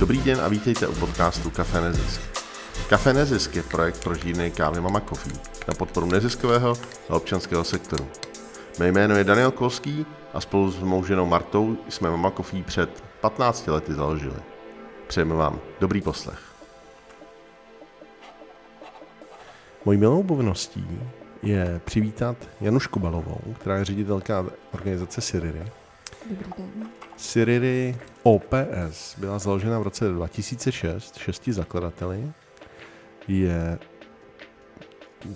Dobrý den a vítejte u podcastu Café Nezisk. Café Nezisk je projekt pro žírny kávy Mama Coffee na podporu neziskového a občanského sektoru. Mé jméno je Daniel Kolský a spolu s mou ženou Martou jsme Mama Coffee před 15 lety založili. Přejeme vám dobrý poslech. Mojí milou povinností je přivítat Janušku Balovou, která je ředitelka organizace Siriry. Dobrý den. Siriry OPS byla založena v roce 2006 šesti zakladateli. Je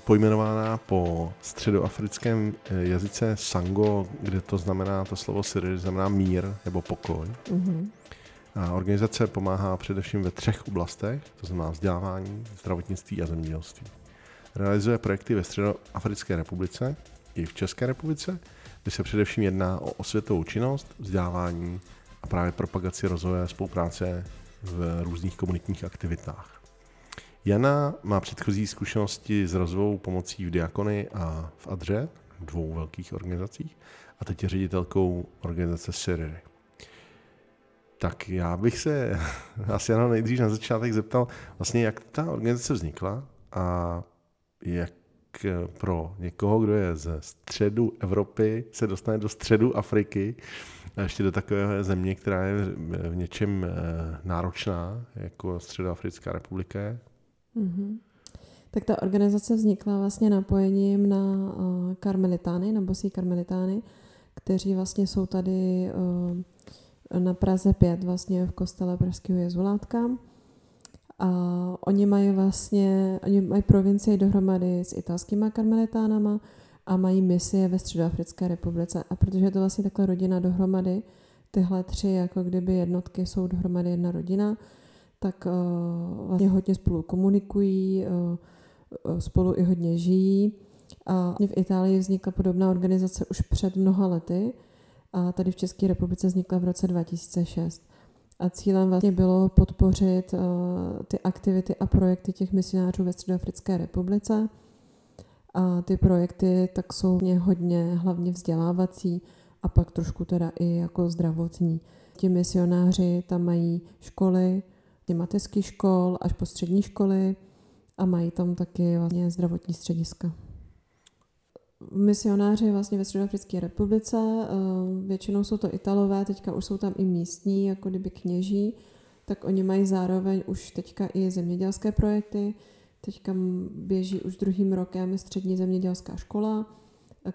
pojmenována po středoafrickém eh, jazyce Sango, kde to znamená, to slovo Siriry znamená mír nebo pokoj. Mm-hmm. A organizace pomáhá především ve třech oblastech, to znamená vzdělávání, zdravotnictví a zemědělství. Realizuje projekty ve Středoafrické republice i v České republice, kde se především jedná o osvětovou činnost, vzdělávání a právě propagaci rozvoje spolupráce v různých komunitních aktivitách. Jana má předchozí zkušenosti s rozvojou pomocí v Diakony a v Adře, dvou velkých organizacích, a teď je ředitelkou organizace Siriry. Tak já bych se asi jenom nejdřív na začátek zeptal, vlastně jak ta organizace vznikla a jak pro někoho, kdo je ze středu Evropy, se dostane do středu Afriky a ještě do takové země, která je v něčem eh, náročná, jako Středoafrická republika. Mm-hmm. Tak ta organizace vznikla vlastně napojením na uh, karmelitány, na bosí karmelitány, kteří vlastně jsou tady na Praze 5, vlastně v kostele Pražského jezulátka. A oni mají vlastně, oni mají provincii dohromady s italskými karmelitánama a mají misie ve Středoafrické republice. A protože je to vlastně takhle rodina dohromady, tyhle tři jako kdyby jednotky jsou dohromady jedna rodina, tak uh, vlastně hodně spolu komunikují, uh, spolu i hodně žijí. A v Itálii vznikla podobná organizace už před mnoha lety a tady v České republice vznikla v roce 2006. A cílem vlastně bylo podpořit uh, ty aktivity a projekty těch misionářů ve Středoafrické republice. A ty projekty tak jsou mě hodně hlavně vzdělávací a pak trošku teda i jako zdravotní. Ti misionáři tam mají školy, mateřský škol až po střední školy a mají tam taky vlastně zdravotní střediska misionáři vlastně ve Středoafrické republice, eh, většinou jsou to Italové, teďka už jsou tam i místní, jako kdyby kněží, tak oni mají zároveň už teďka i zemědělské projekty. Teďka běží už druhým rokem střední zemědělská škola,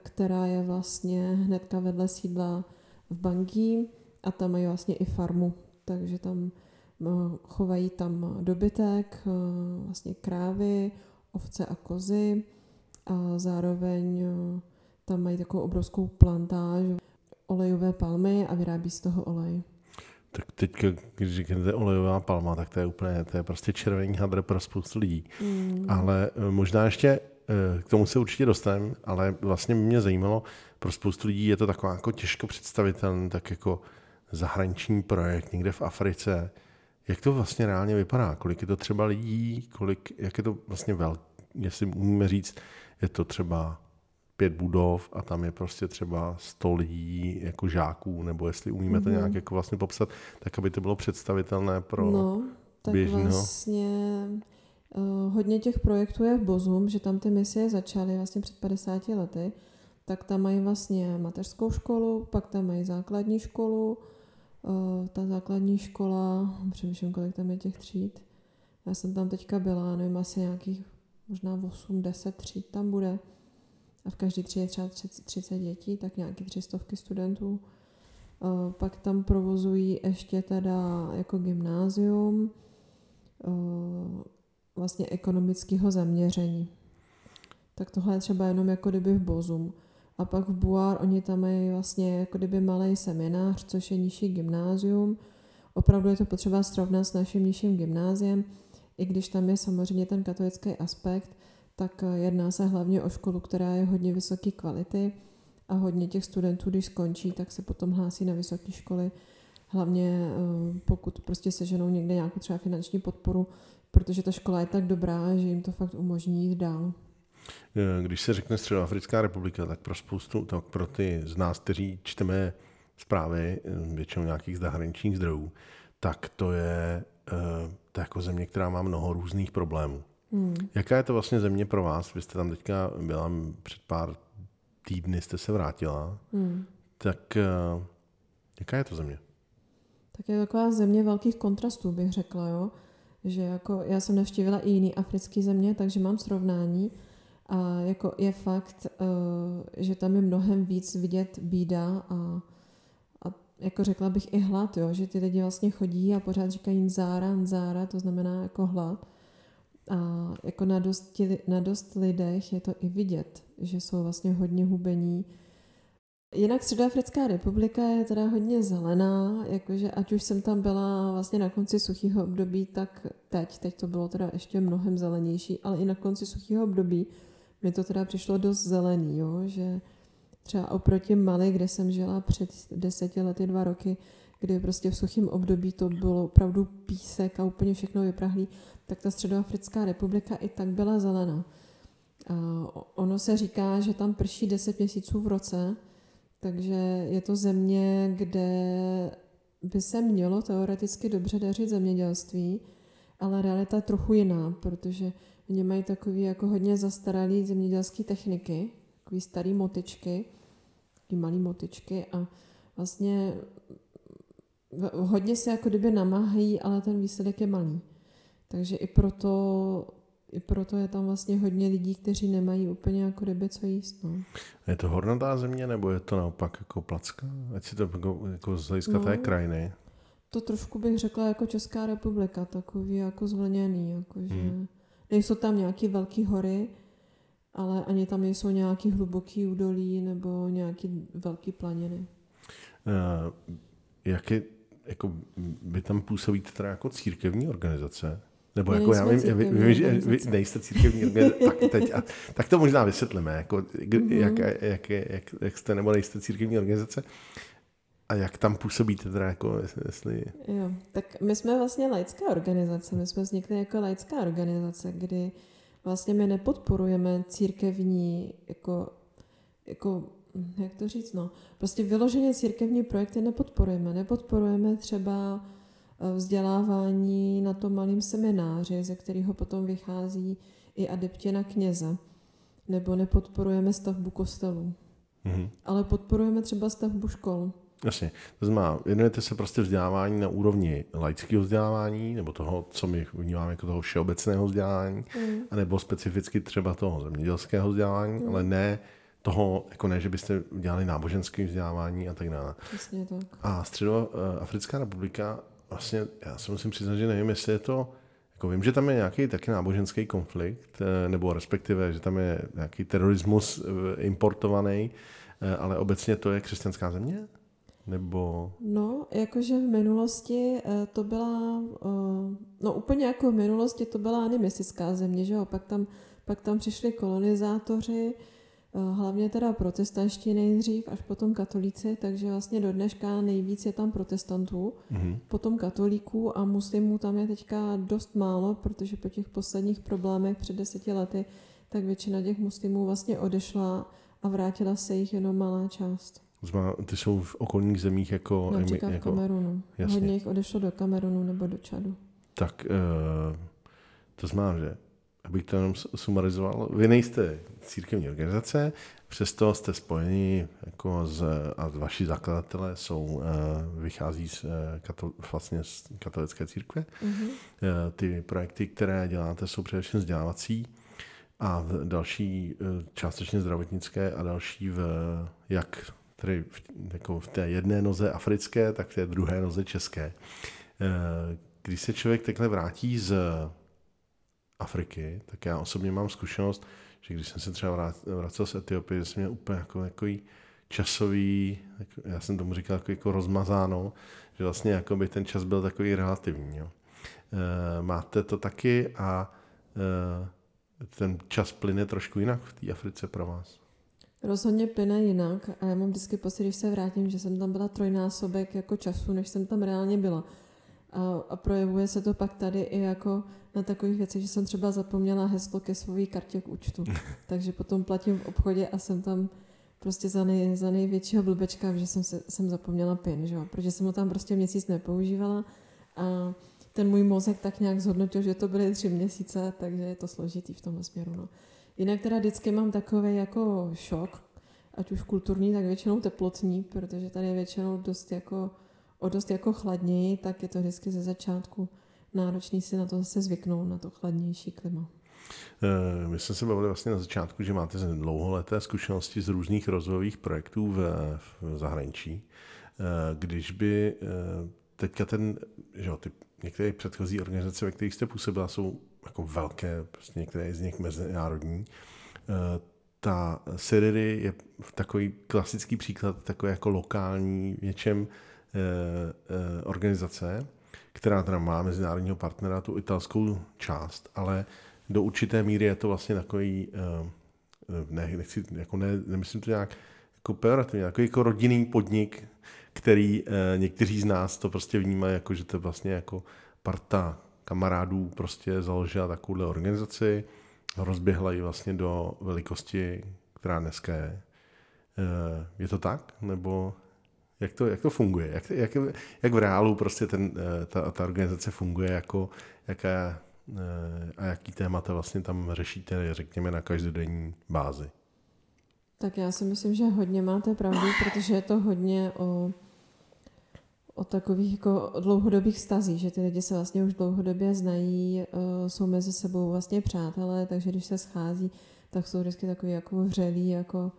která je vlastně hnedka vedle sídla v Bangí a tam mají vlastně i farmu, takže tam eh, chovají tam dobytek, eh, vlastně krávy, ovce a kozy a zároveň eh, tam mají takovou obrovskou plantáž olejové palmy a vyrábí z toho olej. Tak teď, když říkáte olejová palma, tak to je úplně, to je prostě červený hadr pro spoustu lidí. Mm. Ale eh, možná ještě eh, k tomu se určitě dostaneme, ale vlastně mě zajímalo, pro spoustu lidí je to taková jako těžko představitelný, tak jako zahraniční projekt někde v Africe. Jak to vlastně reálně vypadá? Kolik je to třeba lidí? Kolik, jak je to vlastně velké? Jestli můžeme říct, je to třeba pět budov a tam je prostě třeba sto lidí jako žáků, nebo jestli umíme mm-hmm. to nějak jako vlastně popsat, tak aby to bylo představitelné pro no, tak běžného. vlastně uh, hodně těch projektů je v Bozum, že tam ty misie začaly vlastně před 50 lety, tak tam mají vlastně mateřskou školu, pak tam mají základní školu, uh, ta základní škola, přemýšlím, kolik tam je těch tříd, já jsem tam teďka byla, nevím, asi nějakých možná 8-10 tříd tam bude a v každé třídě třeba 30 dětí, tak nějaký tři stovky studentů. Eh, pak tam provozují ještě teda jako gymnázium eh, vlastně ekonomického zaměření. Tak tohle je třeba jenom jako kdyby v Bozum. A pak v Buár oni tam mají vlastně jako kdyby malý seminář, což je nižší gymnázium. Opravdu je to potřeba srovnat s naším nižším gymnáziem, i když tam je samozřejmě ten katolický aspekt, tak eh, jedná se hlavně o školu, která je hodně vysoké kvality a hodně těch studentů, když skončí, tak se potom hlásí na vysoké školy, hlavně eh, pokud prostě seženou někde nějakou třeba finanční podporu, protože ta škola je tak dobrá, že jim to fakt umožní jít dál. Eh, když se řekne Středoafrická republika, tak pro spoustu, tak pro ty z nás, kteří čteme zprávy, většinou nějakých zahraničních zdrojů, tak to je to je jako země, která má mnoho různých problémů. Hmm. Jaká je to vlastně země pro vás? Vy jste tam teďka byla před pár týdny, jste se vrátila. Hmm. Tak uh, jaká je to země? Tak je taková země velkých kontrastů, bych řekla, jo. Že jako já jsem navštívila i jiný africký země, takže mám srovnání. A jako je fakt, uh, že tam je mnohem víc vidět bída a jako řekla bych i hlad, jo, že ty lidi vlastně chodí a pořád říkají nzára, nzára, to znamená jako hlad. A jako na dost, na dost lidech je to i vidět, že jsou vlastně hodně hubení. Jinak Středoafrická republika je teda hodně zelená, jakože ať už jsem tam byla vlastně na konci suchého období, tak teď, teď to bylo teda ještě mnohem zelenější, ale i na konci suchého období mi to teda přišlo dost zelený, jo, že třeba oproti Mali, kde jsem žila před deseti lety, dva roky, kdy prostě v suchém období to bylo opravdu písek a úplně všechno vyprahlý, tak ta Středoafrická republika i tak byla zelená. A ono se říká, že tam prší 10 měsíců v roce, takže je to země, kde by se mělo teoreticky dobře dařit zemědělství, ale realita je trochu jiná, protože oni mají takový jako hodně zastaralý zemědělské techniky, takový starý motičky, takový malý motičky a vlastně hodně se jako kdyby namáhají, ale ten výsledek je malý. Takže i proto, i proto je tam vlastně hodně lidí, kteří nemají úplně jako kdyby co jíst. No. Je to hornatá země, nebo je to naopak jako placka? Ať si to jako, jako z hlediska no, té krajiny. To trošku bych řekla jako Česká republika, takový jako zvlněný, jako že hmm. nejsou tam nějaký velký hory, ale ani tam nejsou nějaký hluboký údolí nebo nějaký velký planiny. Uh, jak je, jako vy tam působíte teda jako církevní organizace? Nebo jako já vím, vy, vy, vy nejste církevní organizace, tak, teď, a, tak to možná vysvětlíme, jako, mm-hmm. jak, jak, jak, jak, jste nebo nejste církevní organizace a jak tam působíte teda jako, jestli... Jo, tak my jsme vlastně laická organizace, my jsme vznikli jako laická organizace, kdy vlastně my nepodporujeme církevní jako, jako jak to říct, no, prostě vyloženě církevní projekty nepodporujeme. Nepodporujeme třeba eh, vzdělávání na tom malém semináři, ze kterého potom vychází i adeptě na kněze. Nebo nepodporujeme stavbu kostelů. Mm-hmm. Ale podporujeme třeba stavbu škol. Jasně. To znamená, věnujete se prostě vzdělávání na úrovni laického vzdělávání, nebo toho, co my vnímáme jako toho všeobecného vzdělávání, mm. anebo specificky třeba toho zemědělského vzdělávání, mm. ale ne toho, jako ne, že byste dělali náboženské vzdělávání a tak dále. Tak. A Středoafrická republika, vlastně já se musím přiznat, že nevím, jestli je to, jako vím, že tam je nějaký taky náboženský konflikt, eh, nebo respektive, že tam je nějaký terorismus eh, importovaný, eh, ale obecně to je křesťanská země? Nebo... No, jakože v minulosti to byla, no úplně jako v minulosti to byla animistická země, že jo, pak tam, pak tam přišli kolonizátoři, Eh, hlavně teda protestanští nejdřív, až potom katolíci, takže vlastně do dneška nejvíc je tam protestantů, mm-hmm. potom katolíků a muslimů tam je teďka dost málo, protože po těch posledních problémech před deseti lety, tak většina těch muslimů vlastně odešla a vrátila se jich jenom malá část. Zma, ty jsou v okolních zemích jako... Například jako, v Kamerunu. Jasně. Hodně jich odešlo do Kamerunu nebo do Čadu. Tak uh, to znamená, že abych to jenom sumarizoval, vy nejste církevní organizace, přesto jste spojeni jako z, a vaši zakladatelé jsou, eh, vychází z, eh, katol, vlastně z katolické církve. Mm-hmm. Ty projekty, které děláte, jsou především vzdělávací a další částečně zdravotnické a další v, jak tedy v, jako v té jedné noze africké, tak v té druhé noze české. Když se člověk takhle vrátí z Afriky, tak já osobně mám zkušenost, že když jsem se třeba vracel z Etiopie, že jsem měl úplně jako, jako časový, já jsem tomu říkal jako, jako rozmazáno, že vlastně jako by ten čas byl takový relativní. Jo. E, máte to taky a e, ten čas plyne trošku jinak v té Africe pro vás? Rozhodně plyne jinak a já mám vždycky pocit, když se vrátím, že jsem tam byla trojnásobek jako času, než jsem tam reálně byla. A, a projevuje se to pak tady i jako na takových věcech, že jsem třeba zapomněla heslo ke své kartě k účtu. Takže potom platím v obchodě a jsem tam prostě za, nej, za největšího blbečka, že jsem, se, jsem zapomněla PIN, že jo? protože jsem ho tam prostě měsíc nepoužívala. A ten můj mozek tak nějak zhodnotil, že to byly tři měsíce, takže je to složitý v tom směru. No. Jinak teda vždycky mám takový jako šok, ať už kulturní, tak většinou teplotní, protože tady je většinou dost jako, o dost jako chladněji, tak je to vždycky ze začátku náročný si na to zase zvyknout, na to chladnější klima. Eh, my jsme se bavili vlastně na začátku, že máte dlouholeté zkušenosti z různých rozvojových projektů v, v zahraničí. Eh, když by eh, teďka ten, že ty některé předchozí organizace, ve kterých jste působila, jsou jako velké, prostě některé z nich mezinárodní. Ta Siriry je takový klasický příklad takové jako lokální něčem organizace, která teda má mezinárodního partnera, tu italskou část, ale do určité míry je to vlastně takový, eh, ne, nechci, jako ne, nemyslím to nějak jako pejorativně, jako, jako rodinný podnik, který eh, někteří z nás to prostě vnímají jako, že to je vlastně jako parta kamarádů prostě založila takovouhle organizaci, rozběhla ji vlastně do velikosti, která dneska je. Eh, je to tak? Nebo jak to, jak to funguje? Jak, jak, jak v reálu prostě ten, ta, ta organizace funguje? Jako, jaká, Eh, a jaký témata vlastně tam řešíte, řekněme, na každodenní bázi? Tak já si myslím, že hodně máte pravdu, protože je to hodně o, o takových jako dlouhodobých stazích, že ty lidi se vlastně už dlouhodobě znají, eh, jsou mezi sebou vlastně přátelé, takže když se schází, tak jsou vždycky takový jako vřelý, jako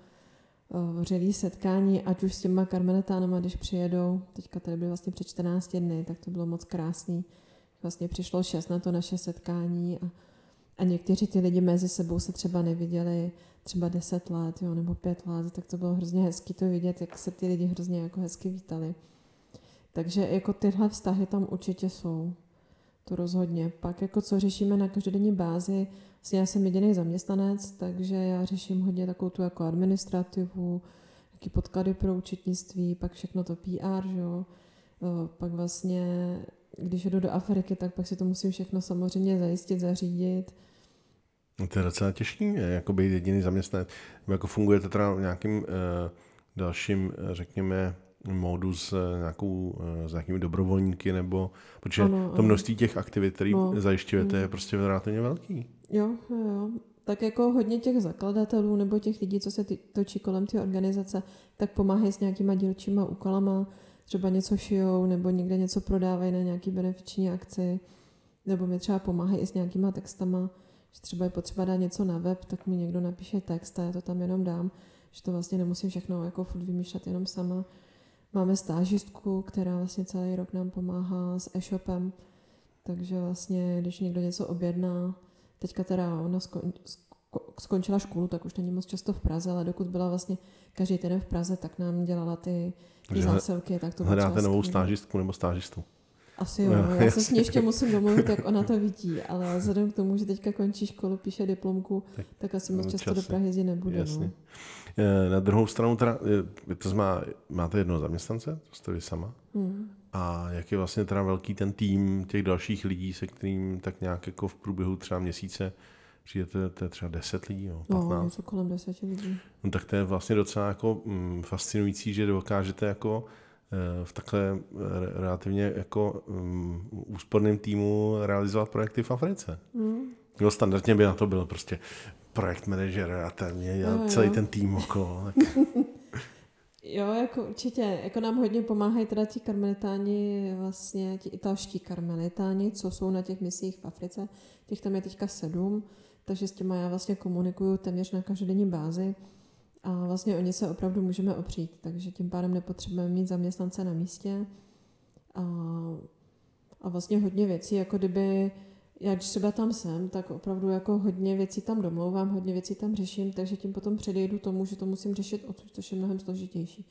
eh, vřelý setkání, ať už s těma karmelitánama, když přijedou, teďka tady byly vlastně před 14 dny, tak to bylo moc krásný vlastně přišlo šest na to naše setkání a, a někteří ty lidi mezi sebou se třeba neviděli třeba deset let jo, nebo pět let, tak to bylo hrozně hezky to vidět, jak se ty lidi hrozně jako hezky vítali. Takže jako tyhle vztahy tam určitě jsou. To rozhodně. Pak jako co řešíme na každodenní bázi, vlastně já jsem jediný zaměstnanec, takže já řeším hodně takovou tu jako administrativu, jaký podklady pro účetnictví, pak všechno to PR, že jo. Pak vlastně když jdu do Afriky, tak pak si to musím všechno samozřejmě zajistit, zařídit. No, to je docela těžký, jako být jediný zaměstnanec. Jako funguje to teda v nějakým uh, dalším, eh, řekněme, módu s, eh, nějakou, s nějakými dobrovolníky, nebo protože ano, to množství těch aktivit, které no. zajišťujete, je mm. prostě relativně velký. Jo, jo, jo. Tak jako hodně těch zakladatelů nebo těch lidí, co se točí kolem té organizace, tak pomáhají s nějakýma dílčíma úkolama třeba něco šijou nebo někde něco prodávají na nějaký benefiční akci, nebo mi třeba pomáhají i s nějakýma textama, že třeba je potřeba dát něco na web, tak mi někdo napíše text a já to tam jenom dám, že to vlastně nemusím všechno jako furt vymýšlet jenom sama. Máme stážistku, která vlastně celý rok nám pomáhá s e-shopem, takže vlastně, když někdo něco objedná, teďka teda ona skončila školu, tak už není moc často v Praze, ale dokud byla vlastně každý den v Praze, tak nám dělala ty, ty zásilky. Tak to hledáte novou stážistku nebo stážistu? Asi jo, no, já se s ní ještě musím domluvit, jak ona to vidí, ale vzhledem k tomu, že teďka končí školu, píše diplomku, tak, tak asi moc často do Prahy jezdit nebude. No. Jasně. No. Na druhou stranu, teda, to má, máte jednoho zaměstnance, to jste vy sama. Hmm. A jak je vlastně teda velký ten tým těch dalších lidí, se kterým tak nějak jako v průběhu třeba měsíce přijde to, je třeba 10 lidí, jo, 15. No, něco kolem 10 lidí. No, tak to je vlastně docela jako mm, fascinující, že dokážete jako v takhle e, relativně jako um, úsporným týmu realizovat projekty v Africe. Mm. No, standardně by na to byl prostě projekt manažer a ten, no, celý jo. ten tým okolo. Tak. Jo, jako určitě, jako nám hodně pomáhají teda ti karmelitáni, vlastně ti italští karmelitáni, co jsou na těch misích v Africe, těch tam je teďka sedm, takže s těma já vlastně komunikuju téměř na každodenní bázi a vlastně o ně se opravdu můžeme opřít, takže tím pádem nepotřebujeme mít zaměstnance na místě a, a vlastně hodně věcí, jako kdyby já když třeba tam jsem, tak opravdu jako hodně věcí tam domlouvám, hodně věcí tam řeším, takže tím potom předejdu tomu, že to musím řešit odsud, což je mnohem složitější.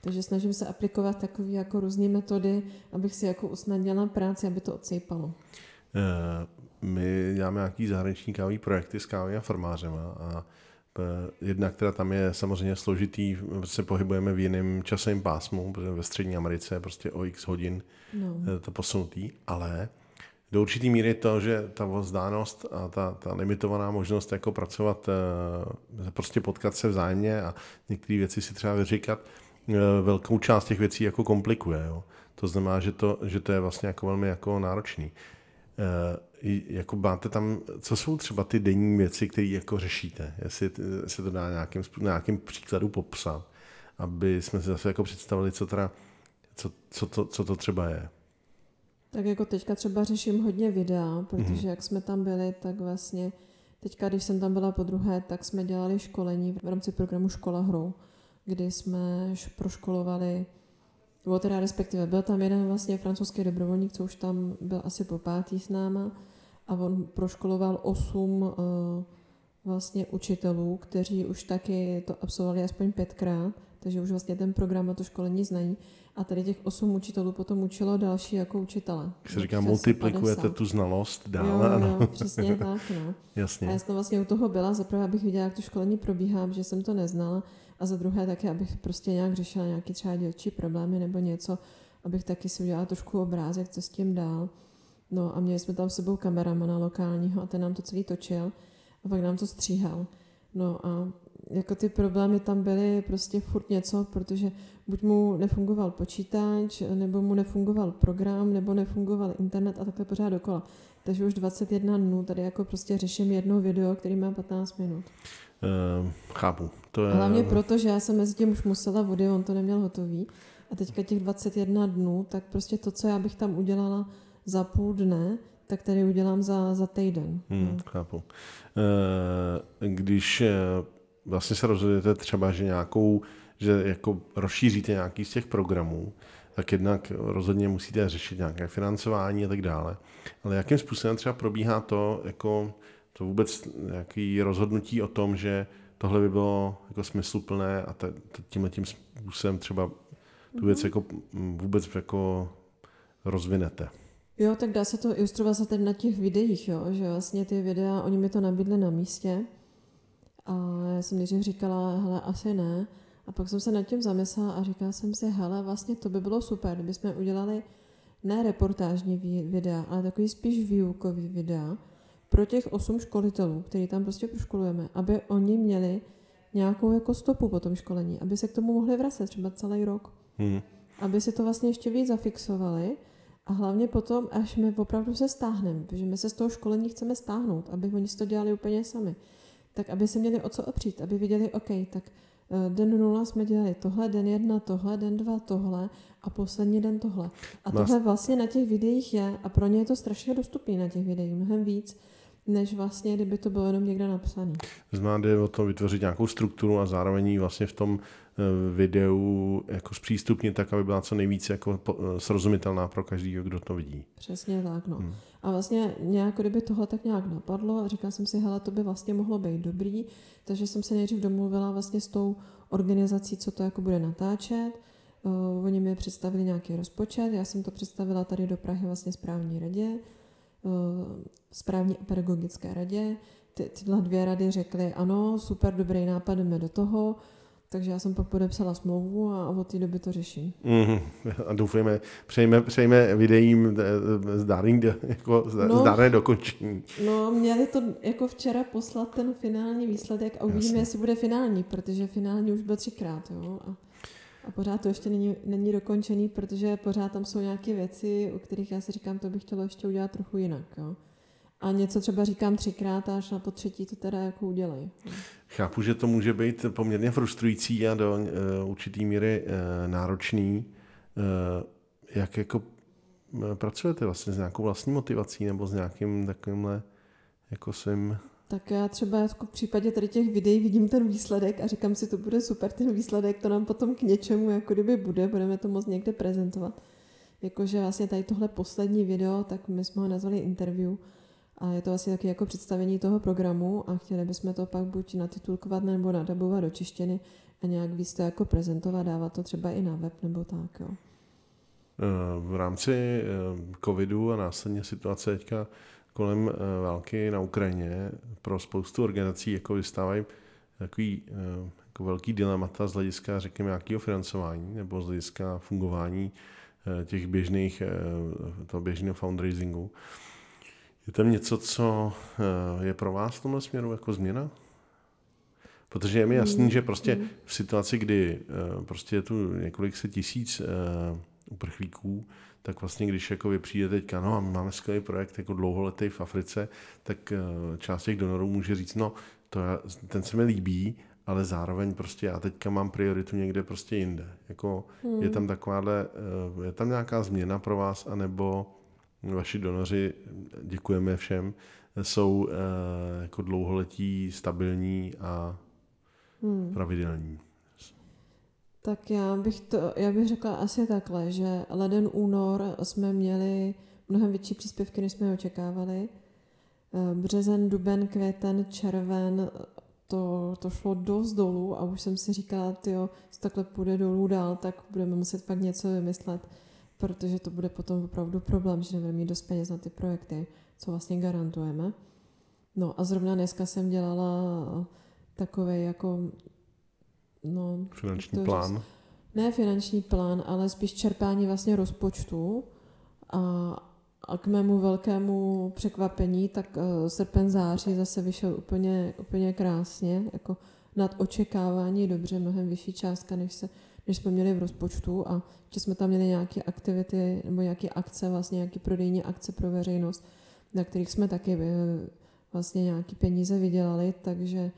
Takže snažím se aplikovat takové jako různé metody, abych si jako usnadnila práci, aby to odsejpalo. Uh, my děláme nějaký zahraniční kávový projekty s kávy a farmářema a Jedna, která tam je samozřejmě složitý, se pohybujeme v jiném časovém pásmu, protože ve Střední Americe je prostě o x hodin no. Eh, to posunutý, ale do určitý míry to, že ta vzdálenost a ta, ta limitovaná možnost jako pracovat, eh, prostě potkat se vzájemně a některé věci si třeba vyříkat, velkou část těch věcí jako komplikuje. Jo. To znamená, že to, že to je vlastně jako velmi jako náročný. Jako máte tam, co jsou třeba ty denní věci, které jako řešíte? Jestli se to dá nějakým, nějakým příkladu popsat, aby jsme si zase jako představili, co, teda, co, co, to, co to třeba je. Tak jako teďka třeba řeším hodně videa, protože mm-hmm. jak jsme tam byli, tak vlastně teďka, když jsem tam byla po druhé, tak jsme dělali školení v rámci programu Škola hrou, kdy jsme proškolovali nebo teda respektive byl tam jeden vlastně francouzský dobrovolník, co už tam byl asi po pátý s náma a on proškoloval osm uh, vlastně učitelů, kteří už taky to absolvovali aspoň pětkrát, takže už vlastně ten program a to školení znají. A tady těch osm učitelů potom učilo další jako učitele. Jak se říká, multiplikujete 50. tu znalost dále. Jo, ano. jo, přesně tak. No. Jasně. A já jsem vlastně u toho byla, zaprvé abych viděla, jak to školení probíhá, že jsem to neznala a za druhé taky, abych prostě nějak řešila nějaký třeba dělčí problémy nebo něco, abych taky si udělala trošku obrázek, co s tím dál. No a měli jsme tam s sebou kameramana lokálního a ten nám to celý točil a pak nám to stříhal. No a jako ty problémy tam byly prostě furt něco, protože buď mu nefungoval počítač, nebo mu nefungoval program, nebo nefungoval internet a takhle pořád dokola. Takže už 21 dnů tady jako prostě řeším jedno video, který má 15 minut. Uh, chápu. To je... Hlavně proto, že já jsem mezi tím už musela vody, on to neměl hotový. A teďka těch 21 dnů, tak prostě to, co já bych tam udělala za půl dne, tak tady udělám za, za týden. Hmm, no. Chápu. Uh, když uh, vlastně se rozhodujete třeba, že nějakou, že jako rozšíříte nějaký z těch programů, tak jednak rozhodně musíte řešit nějaké financování a tak dále. Ale jakým způsobem třeba probíhá to, jako to vůbec nějaký rozhodnutí o tom, že tohle by bylo jako smysluplné a tímhle tím způsobem třeba tu věc mhm. jako vůbec jako rozvinete. Jo, tak dá se to ilustrovat se teď na těch videích, jo, že vlastně ty videa, oni mi to nabídli na místě a já jsem nejdřív říkala, hele, asi ne. A pak jsem se nad tím zamyslela a říkala jsem si, hele, vlastně to by bylo super, kdybychom udělali ne reportážní videa, ale takový spíš výukový videa, pro těch osm školitelů, který tam prostě proškolujeme, aby oni měli nějakou jako stopu po tom školení, aby se k tomu mohli vracet třeba celý rok. Hmm. Aby si to vlastně ještě víc zafixovali a hlavně potom, až my opravdu se stáhneme, protože my se z toho školení chceme stáhnout, aby oni si to dělali úplně sami, tak aby se měli o co opřít, aby viděli, OK, tak den nula jsme dělali tohle, den jedna tohle, den dva tohle a poslední den tohle. A tohle vlastně na těch videích je a pro ně je to strašně dostupné na těch videích, mnohem víc, než vlastně, kdyby to bylo jenom někde napsané. Znamená, jde o to vytvořit nějakou strukturu a zároveň vlastně v tom eh, videu jako zpřístupnit tak, aby byla co nejvíce jako eh, srozumitelná pro každého, kdo to vidí. Přesně tak, no. Hmm. A vlastně nějak, kdyby tohle tak nějak napadlo a říkala jsem si, hele, to by vlastně mohlo být dobrý, takže jsem se nejdřív domluvila vlastně s tou organizací, co to jako bude natáčet. Uh, oni mi představili nějaký rozpočet, já jsem to představila tady do Prahy vlastně správní radě, Eh, správní a pedagogické radě. Ty, tyhle dvě rady řekly, ano, super, dobrý nápad, jdeme do toho. Takže já jsem pak podepsala smlouvu a od té doby to řeším. Mm, a doufujeme, přejme, přejme videím zdárný, jako no, zdárné dokončení. No, měli to jako včera poslat ten finální výsledek a uvidíme, Jasně. jestli bude finální, protože finální už byl třikrát. Jo? A a pořád to ještě není, není dokončený, protože pořád tam jsou nějaké věci, o kterých já si říkám, to bych chtěla ještě udělat trochu jinak. Jo. A něco třeba říkám třikrát a až na po třetí to teda jako udělají. Chápu, že to může být poměrně frustrující a do uh, určitý míry uh, náročný. Uh, jak jako pracujete vlastně s nějakou vlastní motivací nebo s nějakým takovýmhle jako svým tak já třeba jako v případě tady těch videí vidím ten výsledek a říkám si, to bude super ten výsledek, to nám potom k něčemu jako kdyby bude, budeme to moc někde prezentovat. Jakože vlastně tady tohle poslední video, tak my jsme ho nazvali interview a je to vlastně taky jako představení toho programu a chtěli bychom to pak buď natitulkovat nebo nadabovat do češtiny a nějak víc to jako prezentovat, dávat to třeba i na web nebo tak, jo. Eh, v rámci eh, covidu a následně situace teďka kolem eh, války na Ukrajině pro spoustu organizací jako vystávají takový jako velký dilemata z hlediska, řekněme, nějakého financování nebo z hlediska fungování těch běžných, toho běžného fundraisingu. Je tam něco, co je pro vás v tomhle směru jako změna? Protože je mi jasný, mm. že prostě mm. v situaci, kdy uh, prostě je tu několik se tisíc uh, uprchlíků, tak vlastně když jako vy přijde teďka, no a my máme skvělý projekt jako dlouholetý v Africe, tak část těch donorů může říct, no to já, ten se mi líbí, ale zároveň prostě já teďka mám prioritu někde prostě jinde. Jako hmm. je tam takováhle, je tam nějaká změna pro vás, anebo vaši donoři, děkujeme všem, jsou jako dlouholetí, stabilní a hmm. pravidelní. Tak já bych, to, já bych řekla asi takhle, že leden, únor jsme měli mnohem větší příspěvky, než jsme očekávali. Eh, březen, duben, květen, červen, to, to šlo dost dolů a už jsem si říkala, jestli takhle půjde dolů dál, tak budeme muset fakt něco vymyslet, protože to bude potom opravdu problém, že nebudeme mít dost peněz na ty projekty, co vlastně garantujeme. No a zrovna dneska jsem dělala takový jako no, finanční plán. Říct, ne finanční plán, ale spíš čerpání vlastně rozpočtu a, a k mému velkému překvapení, tak uh, srpen září zase vyšel úplně, úplně krásně, jako nad očekávání dobře, mnohem vyšší částka, než, se, než jsme měli v rozpočtu a že jsme tam měli nějaké aktivity nebo nějaké akce, vlastně nějaké prodejní akce pro veřejnost, na kterých jsme taky uh, vlastně nějaké peníze vydělali, takže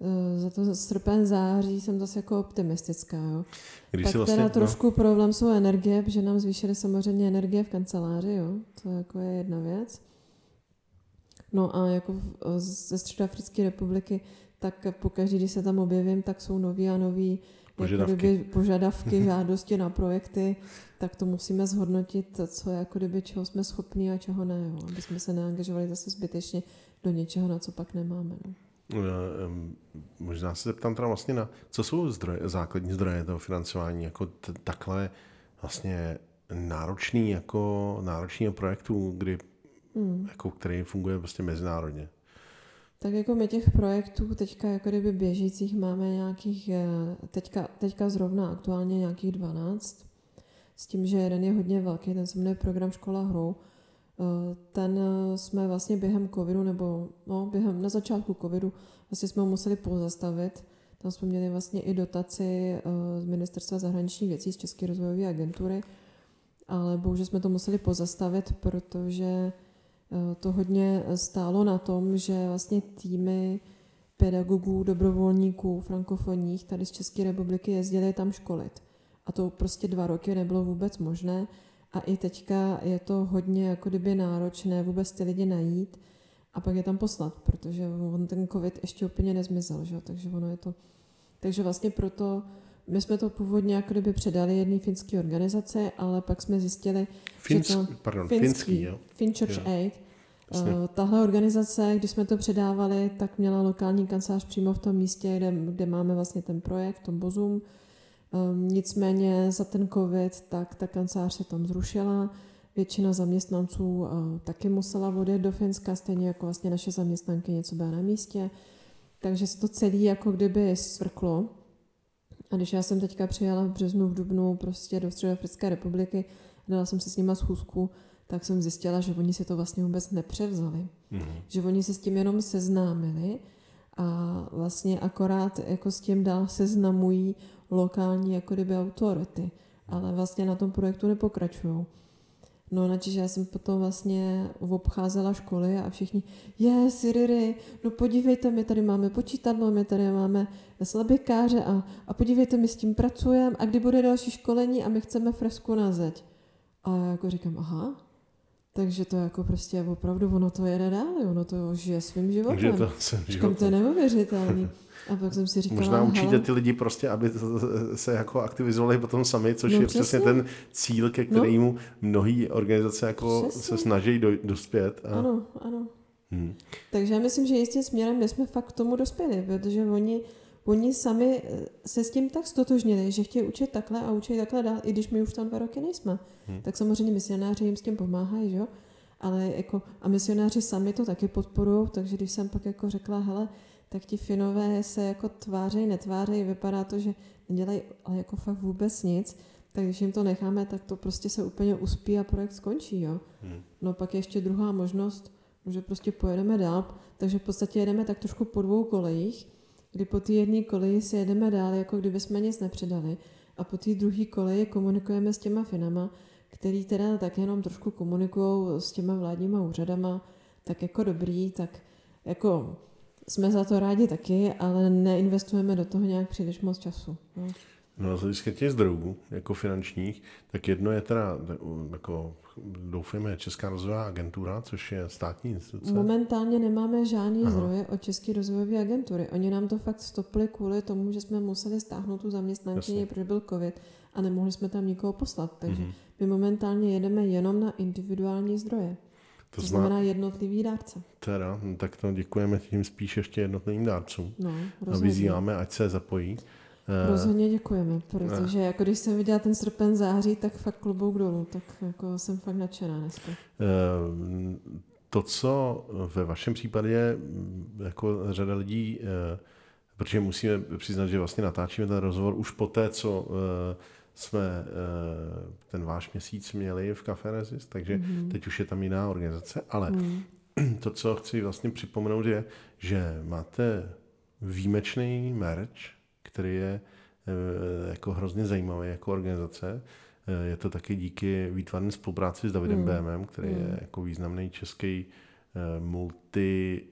Eh, za to srpen, září jsem zase jako optimistická. Jo. Když Pak vlastně, teda no. trošku no. problém jsou energie, protože nám zvýšily samozřejmě energie v kanceláři, jo. to jako je jedna věc. No a jako ze Středoafrické republiky, tak pokaždé, když se tam objevím, tak jsou nový a nový požadavky, jako kdyby, požadavky žádosti na projekty, tak to musíme zhodnotit, co je jako kdyby, čeho jsme schopni a čeho ne, jo. aby jsme se neangažovali zase zbytečně do něčeho, na co pak nemáme. No. Eh, možná se zeptám teda vlastně na, co jsou zdroje, základní zdroje toho financování, jako t- takhle vlastně náročný, jako náročného projektu, kdy, hmm. jako, který funguje prostě mezinárodně. Tak jako my těch projektů teďka jako kdyby běžících máme nějakých, eh, teďka, teďka zrovna aktuálně nějakých 12, s tím, že jeden je hodně velký, ten se jmenuje program Škola hrou, Eh, ten eh, jsme vlastně během covidu, nebo no, během, na začátku covidu vlastně jsme ho museli pozastavit. Tam jsme měli vlastně i dotaci z Ministerstva zahraničních věcí, z České rozvojové agentury, ale bohužel jsme to museli pozastavit, protože to hodně stálo na tom, že vlastně týmy pedagogů, dobrovolníků, frankofonních tady z České republiky jezdili tam školit. A to prostě dva roky nebylo vůbec možné. A i teďka je to hodně jako kdyby náročné vůbec ty lidi najít a pak je tam poslat, protože on ten covid ještě úplně nezmizel, že? takže ono je to... Takže vlastně proto my jsme to původně jako kdyby předali jedné finské organizace, ale pak jsme zjistili, Finsk, že to... Pardon, finský, finský jo. Finchurch jo. Aid. Uh, tahle organizace, když jsme to předávali, tak měla lokální kancelář přímo v tom místě, kde, kde máme vlastně ten projekt, v tom Bozum. Um, nicméně za ten covid, tak ta kancelář se tam zrušila. Většina zaměstnanců uh, taky musela odjet do Finska, stejně jako vlastně naše zaměstnanky něco byla na místě. Takže se to celé jako kdyby svrklo. A když já jsem teďka přijela v březnu, v dubnu prostě do Středoafrické republiky, dala jsem si s nima schůzku, tak jsem zjistila, že oni si to vlastně vůbec nepřevzali. Mm-hmm. Že oni se s tím jenom seznámili a vlastně akorát jako s tím dál seznamují lokální jako kdyby autority, ale vlastně na tom projektu nepokračují. No, načež já jsem potom vlastně obcházela školy a všichni, je, Siriri, no podívejte, my tady máme počítadlo, my tady máme slabikáře a, a podívejte, my s tím pracujeme a kdy bude další školení a my chceme fresku na zeď. A já jako říkám, aha, takže to jako prostě opravdu, ono to jede dál, ono to žije svým životem. Žije to svým životem. to je neuvěřitelný. A pak jsem si říkala, Možná hele, ty lidi prostě, aby se jako aktivizovali potom sami, což no, je přesně. přesně ten cíl, ke no. kterému no. mnohé organizace jako přesně. se snaží do, dospět. A... Ano, ano. Hmm. Takže já myslím, že jistým směrem my jsme fakt k tomu dospěli, protože oni, oni sami eh, se s tím tak stotožnili, že chtějí učit takhle a učit takhle dál, i když my už tam dva roky nejsme. Hmm. Tak samozřejmě misionáři jim s tím pomáhají, že jo? Ale jako, a misionáři sami to taky podporují, takže když jsem pak jako řekla, hele, tak ti Finové se jako tvářejí, netvářejí, vypadá to, že nedělají ale jako fakt vůbec nic, tak když jim to necháme, tak to prostě se úplně uspí a projekt skončí, jo. Hmm. No pak je ještě druhá možnost, že prostě pojedeme dál, takže v podstatě jedeme tak trošku po dvou kolejích, kdy po té jedné koleji si jedeme dál, jako kdyby jsme nic nepřidali a po té druhé koleji komunikujeme s těma finama, který teda tak jenom trošku komunikují s těma vládníma úřadama, tak jako dobrý, tak jako jsme za to rádi taky, ale neinvestujeme do toho nějak příliš moc času. No. No a z hlediska těch zdrojů, jako finančních, tak jedno je teda, jako doufejme, Česká rozvojová agentura, což je státní instituce. Momentálně nemáme žádný Aha. zdroje od České rozvojové agentury. Oni nám to fakt stopli kvůli tomu, že jsme museli stáhnout tu zaměstnankyni, protože byl covid a nemohli jsme tam nikoho poslat. Takže mm-hmm. my momentálně jedeme jenom na individuální zdroje. To, to znamená jednotlivý dárce. Teda, tak to děkujeme tím spíš ještě jednotlivým dárcům. No, a vyzýváme, ať se zapojí. Eh, Rozhodně děkujeme, protože ne. jako když jsem viděla ten srpen září, tak fakt klobouk dolů, tak jako jsem fakt nadšená dneska. Eh, to, co ve vašem případě jako řada lidí, eh, protože musíme přiznat, že vlastně natáčíme ten rozhovor už po té, co jsme ten váš měsíc měli v Café Resist, takže mm. teď už je tam jiná organizace, ale mm. to, co chci vlastně připomenout, je, že máte výjimečný merch, který je eh, jako hrozně zajímavý jako organizace. Eh, je to taky díky výtvarné spolupráci s Davidem mm. BMem, který mm. je hmm. jako významný český eh, multi,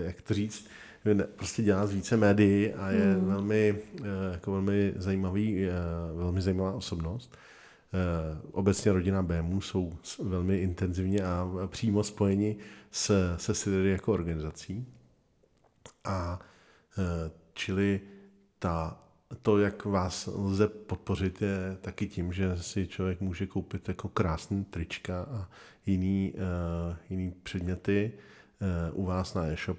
jak to říct, prostě dělá z více médií a je mm. velmi, jako velmi zajímavý, velmi zajímavá osobnost. Obecně rodina BMů jsou velmi intenzivně a přímo spojeni se, se Syrií jako organizací. A čili ta, to, jak vás lze podpořit, je taky tím, že si člověk může koupit jako krásný trička a jiný, uh, jiný předměty uh, u vás na e-shop.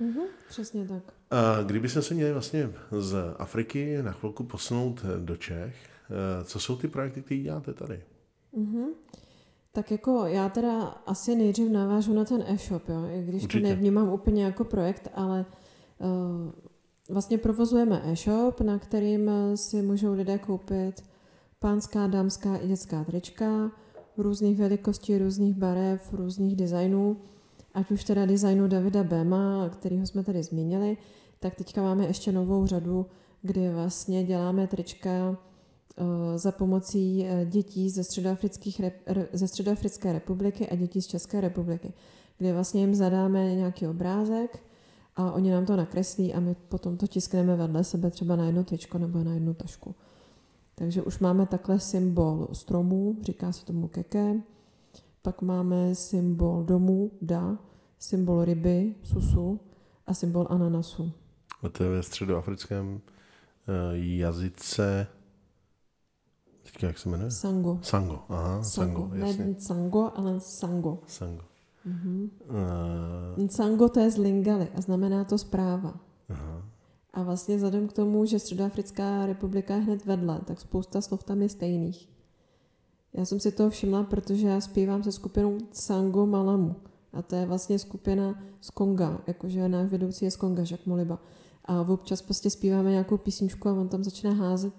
Mm-hmm, přesně tak. A kdyby jsme se měli vlastně z Afriky na chvilku posunout do Čech, uh, co jsou ty projekty, které děláte tady? Mm-hmm. Tak jako já teda asi nejdřív navážu na ten e-shop, jo, i když Určitě. to nevnímám úplně jako projekt, ale Eh, vlastně provozujeme e-shop, na kterým si můžou lidé koupit pánská, dámská i dětská trička různých velikostí, různých barev, různých designů, ať už teda designu Davida Bema, kterýho jsme tady zmínili, tak teďka máme ještě novou řadu, kdy vlastně děláme trička eh, za pomocí eh, dětí ze, středoafrických, ze Středoafrické republiky a dětí z České republiky, kdy vlastně jim zadáme nějaký obrázek, a oni nám to nakreslí a my potom to tiskneme vedle sebe třeba na jedno tričko nebo na jednu tašku. Takže už máme takhle symbol stromů, říká se tomu keke, pak máme symbol domů, da, symbol ryby, susu a symbol ananasu. A to je ve středoafrickém uh, jazyce Teďka jak se jmenuje? Sango. Sango, aha, sango, sango jasně. Ne sango, ale sango. Sango. Mm-hmm. Uh... Nsango to je z Lingali a znamená to zpráva. Aha. A vlastně vzhledem k tomu, že Středoafrická republika je hned vedle, tak spousta slov tam je stejných. Já jsem si toho všimla, protože já zpívám se skupinou Sango Malamu. A to je vlastně skupina z Konga, jakože náš vedoucí je z Konga, Jacques Moliba. A občas prostě zpíváme nějakou písničku a on tam začne házet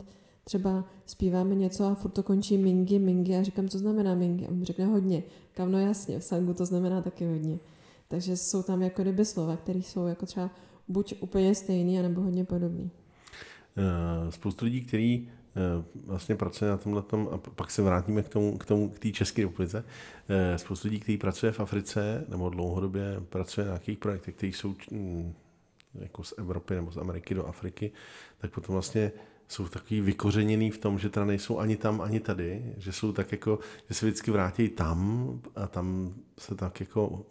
třeba zpíváme něco a furt to končí mingi, mingi a říkám, co znamená mingi? A on řekne hodně. Kam no jasně, v sangu to znamená taky hodně. Takže jsou tam jako kdyby slova, které jsou jako třeba buď úplně stejný, anebo hodně podobný. Uh, spoustu lidí, kteří uh, vlastně pracuje na tomhle tom, a pak se vrátíme k tomu, k tomu, k té České republice. Uh, spoustu lidí, kteří pracuje v Africe, nebo dlouhodobě pracuje na nějakých projektech, které jsou um, jako z Evropy nebo z Ameriky do Afriky, tak potom vlastně jsou takový vykořeněný v tom, že teda nejsou ani tam, ani tady, že jsou tak jako, že se vždycky vrátí tam a tam se tak jako,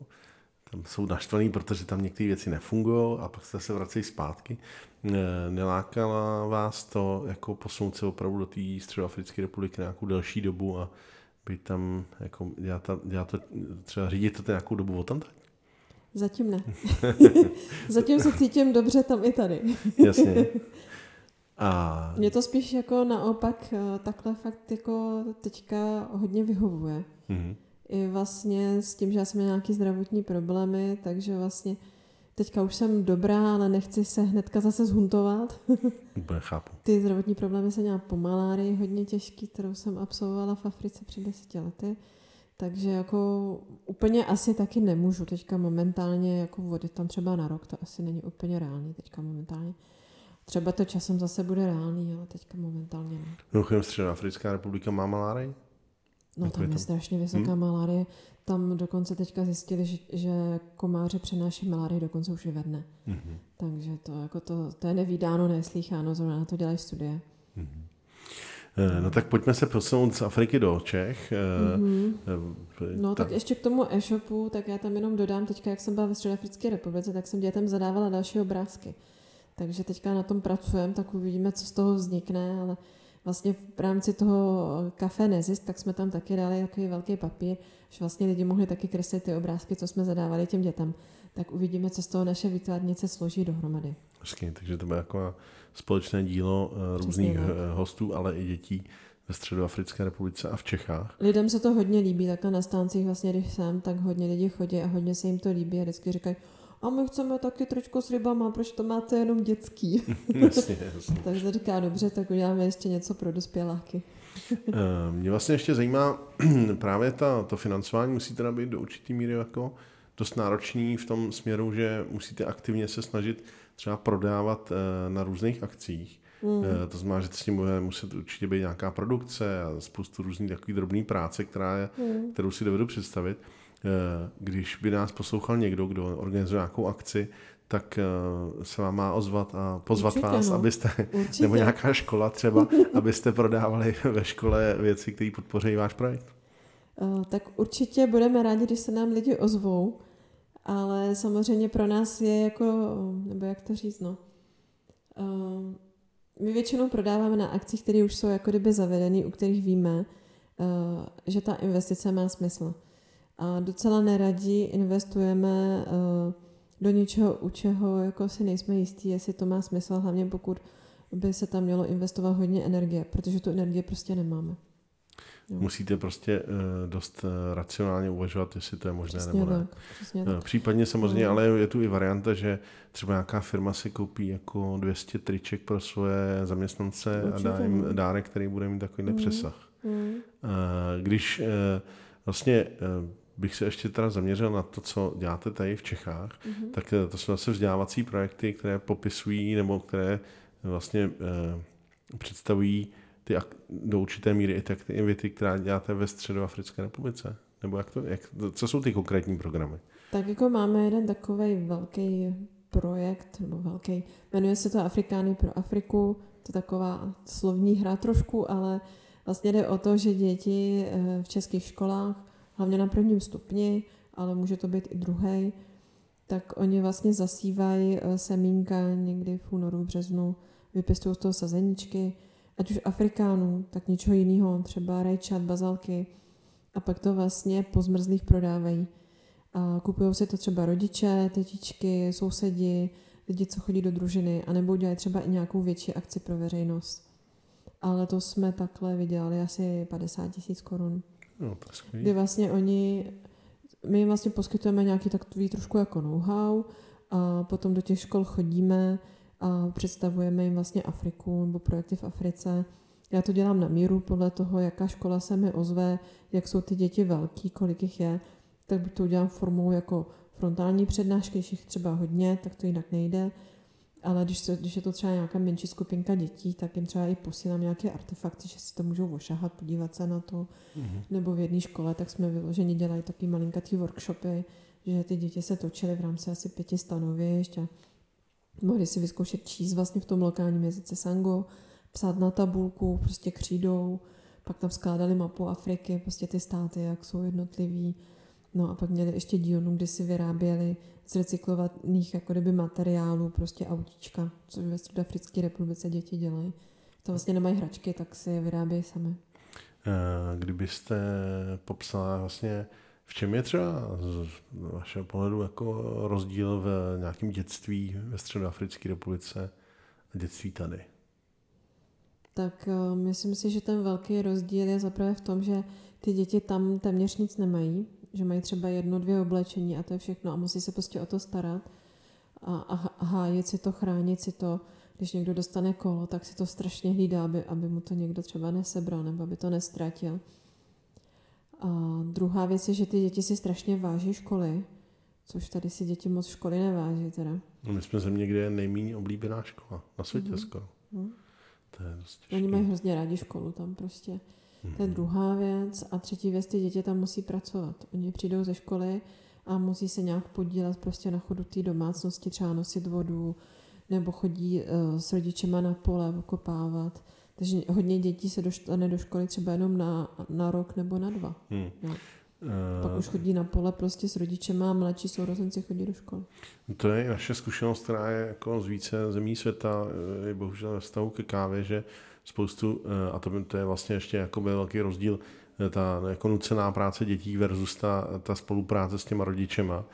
tam jsou naštvaný, protože tam některé věci nefungují a pak se zase vracejí zpátky. Nelákala vás to jako posunout se opravdu do té Středoafrické republiky nějakou delší dobu a být tam, jako dělat, dělat to, třeba řídit to nějakou dobu o tam tak? Zatím ne. Zatím se cítím dobře tam i tady. Jasně. A... Mě to spíš jako naopak eh, takhle fakt jako teďka hodně vyhovuje. Mm-hmm. I vlastně s tím, že já jsem měla nějaký zdravotní problémy, takže vlastně teďka už jsem dobrá, ale nechci se hnedka zase zhuntovat. Úplně chápu. Ty zdravotní problémy jsem měla po malárii hodně těžký, kterou jsem absolvovala v Africe před deseti lety. Takže jako úplně asi taky nemůžu teďka momentálně jako vodit tam třeba na rok, to asi není úplně reálný teďka momentálně. Třeba to časem zase bude reálný, ale teďka momentálně ne. Mimochodem Středoafrická republika má malárii? No Jako tam je je tam- strašně vysoká Hmm. malárie. Tam dokonce teďka zjistili, že, že komáře přenáší malárii dokonce už i ve dne. Mhm. Takže to, jako to, to je nevídáno, neslýcháno, zrovna na to dělají studie. Mhm. Eh, No tak pojďme se posunout z Afriky do Čech. Eh, No ta- tak ještě k tomu e-shopu, tak já tam jenom dodám, teďka jak jsem byla ve Středoafrické republice, tak jsem dětem zadávala další obrázky. Takže teďka na tom pracujeme, tak uvidíme, co z toho vznikne, ale vlastně v rámci toho kafe Nezist, tak jsme tam taky dali takový velký papír, že vlastně lidi mohli taky kreslit ty obrázky, co jsme zadávali těm dětem. Tak uvidíme, co z toho naše výtvarnice složí dohromady. Hezky, takže to bude jako společné dílo eh, Přesně různých tak. eh, hostů, ale i dětí ve Středoafrické republice a v Čechách. Lidem se to hodně líbí, takhle na stáncích vlastně, když jsem, tak hodně lidí chodí a hodně se jim to líbí a vždycky říkají, a my chceme taky tričko s rybama, proč to máte jenom dětský? jasně, jasně. Takže říká, dobře, tak uděláme ještě něco pro dospěláky. Eh, Mě vlastně ještě zajímá právě ta, to financování musí teda být do určitý míry jako dost náročný v tom směru, že musíte aktivně se snažit třeba prodávat eh, na různých akcích. Mm. To znamená, že s tím bude muset určitě být nějaká produkce a spoustu různých takových drobných práce, která je, Mm. kterou si dovedu představit. Eh, Když by nás poslouchal někdo, kdo organizuje nějakou akci, tak eh, se vám má ozvat a pozvat Určitě, vás, no. abyste, Určitě. nebo nějaká škola třeba, abyste prodávali ve škole věci, které podpoří váš projekt. Eh, Tak určitě budeme rádi, když se nám lidi ozvou, ale samozřejmě pro nás je jako, nebo jak to říct, no. My většinou prodáváme na akcích, které už jsou jako kdyby zavedeny, u kterých víme, že ta investice má smysl. A docela neradí investujeme eh, do něčeho, u čeho jako si nejsme jistí, jestli to má smysl, hlavně pokud by se tam mělo investovat hodně energie, protože tu energii prostě nemáme. Jo. Musíte prostě eh, dost eh, racionálně uvažovat, jestli to je možné Přesně nebo ne. tak, přesně tak. Případně samozřejmě, No. ale je tu i varianta, že třeba nějaká firma si koupí jako 200 triček pro svoje zaměstnance Určitě, a dá jim no. dárek, který bude mít takovýhle Mhm. přesah. Mm. Když vlastně bych se ještě teda zaměřil na to, co děláte tady v Čechách, Mhm. tak eh, to jsou zase vzdělávací projekty, které popisují nebo které vlastně eh, představují ty do určité míry i ty aktivity, která děláte ve Středoafrické republice. Nebo jak to, jak, co jsou ty konkrétní programy? Tak jako máme jeden takový velký projekt, nebo velký, jmenuje se to Afrikány pro Afriku, to je taková slovní hra trošku, ale vlastně jde o to, že děti eh, v českých školách, hlavně na prvním stupni, ale může to být i druhý, tak oni vlastně zasívají eh, semínka někdy v únoru, březnu, vypěstují z toho sazeničky, ať už Afrikánů, tak něčeho jiného, třeba rajčat, bazalky, a pak to vlastně po zmrzlých prodávají. A kupují si to třeba rodiče, tetičky, sousedi, lidi, co chodí do družiny, anebo udělají třeba i nějakou větší akci pro veřejnost. Ale to jsme takhle vydělali asi 50 tisíc korun. No. Kdy vlastně oni, my jim vlastně poskytujeme nějaký takový trošku jako know-how a potom do těch škol chodíme a představujeme jim vlastně Afriku nebo projekty v Africe. Já to dělám na míru podle toho, jaká škola se mi ozve, jak jsou ty děti velký, kolik jich je, tak buď to udělám formou jako frontální přednášky, když jich třeba hodně, tak to jinak nejde. Ale když, se, když je to třeba nějaká menší skupinka dětí, tak jim třeba i posílám nějaké artefakty, že si to můžou ošahat, podívat se na to. Mhm. Nebo v jedné škole, tak jsme vyloženě dělali taky malinkatý workshopy, že ty děti se točily v rámci asi pěti stanovišť a mohli si vyzkoušet číst vlastně v tom lokálním jazyce sango, psát na tabulku, prostě křídou, pak tam skládali mapu Afriky, prostě ty státy, jak jsou jednotlivý. No a pak měli ještě dílnu, kde si vyráběli z recyklovaných jako kdyby materiálů, prostě autíčka, což ve Středoafrické republice děti dělají. To vlastně nemají hračky, tak si je vyrábějí sami. Eh, Kdybyste popsala vlastně, v čem je třeba z vašeho pohledu jako rozdíl v nějakém dětství ve Středoafrické republice a dětství tady? Tak uh, myslím si, že ten velký rozdíl je zaprvé v tom, že ty děti tam téměř nic nemají, že mají třeba jedno, dvě oblečení a to je všechno a musí se prostě o to starat a, a, hájit si to, chránit si to. Když někdo dostane kolo, tak si to strašně hlídá, aby, aby mu to někdo třeba nesebral nebo aby to nestratil. A druhá věc je, že ty děti si strašně váží školy, což tady si děti moc školy neváží teda. No my jsme země, kde je nejméně oblíbená škola na světě mm-hmm. skoro. Mm. To je dost Oni mají hrozně rádi školu tam prostě. Mm-hmm. To je druhá věc. A třetí věc, ty děti tam musí pracovat. Oni přijdou ze školy a musí se nějak podílet prostě na chodu té domácnosti, třeba nosit vodu, nebo chodí uh, s rodičema na pole okopávat. Takže hodně dětí se dostane do školy třeba jenom na, na rok nebo na dva. Hmm. No. Pak už chodí na pole prostě s rodičema a mladší sourozenci chodí do školy. To je naše zkušenost, která je jako z více zemí světa, je bohužel ve vztahu ke kávě, že spoustu, a to, to je vlastně ještě jako velký rozdíl, ta jako nucená práce dětí versus ta, ta spolupráce s těma rodičema,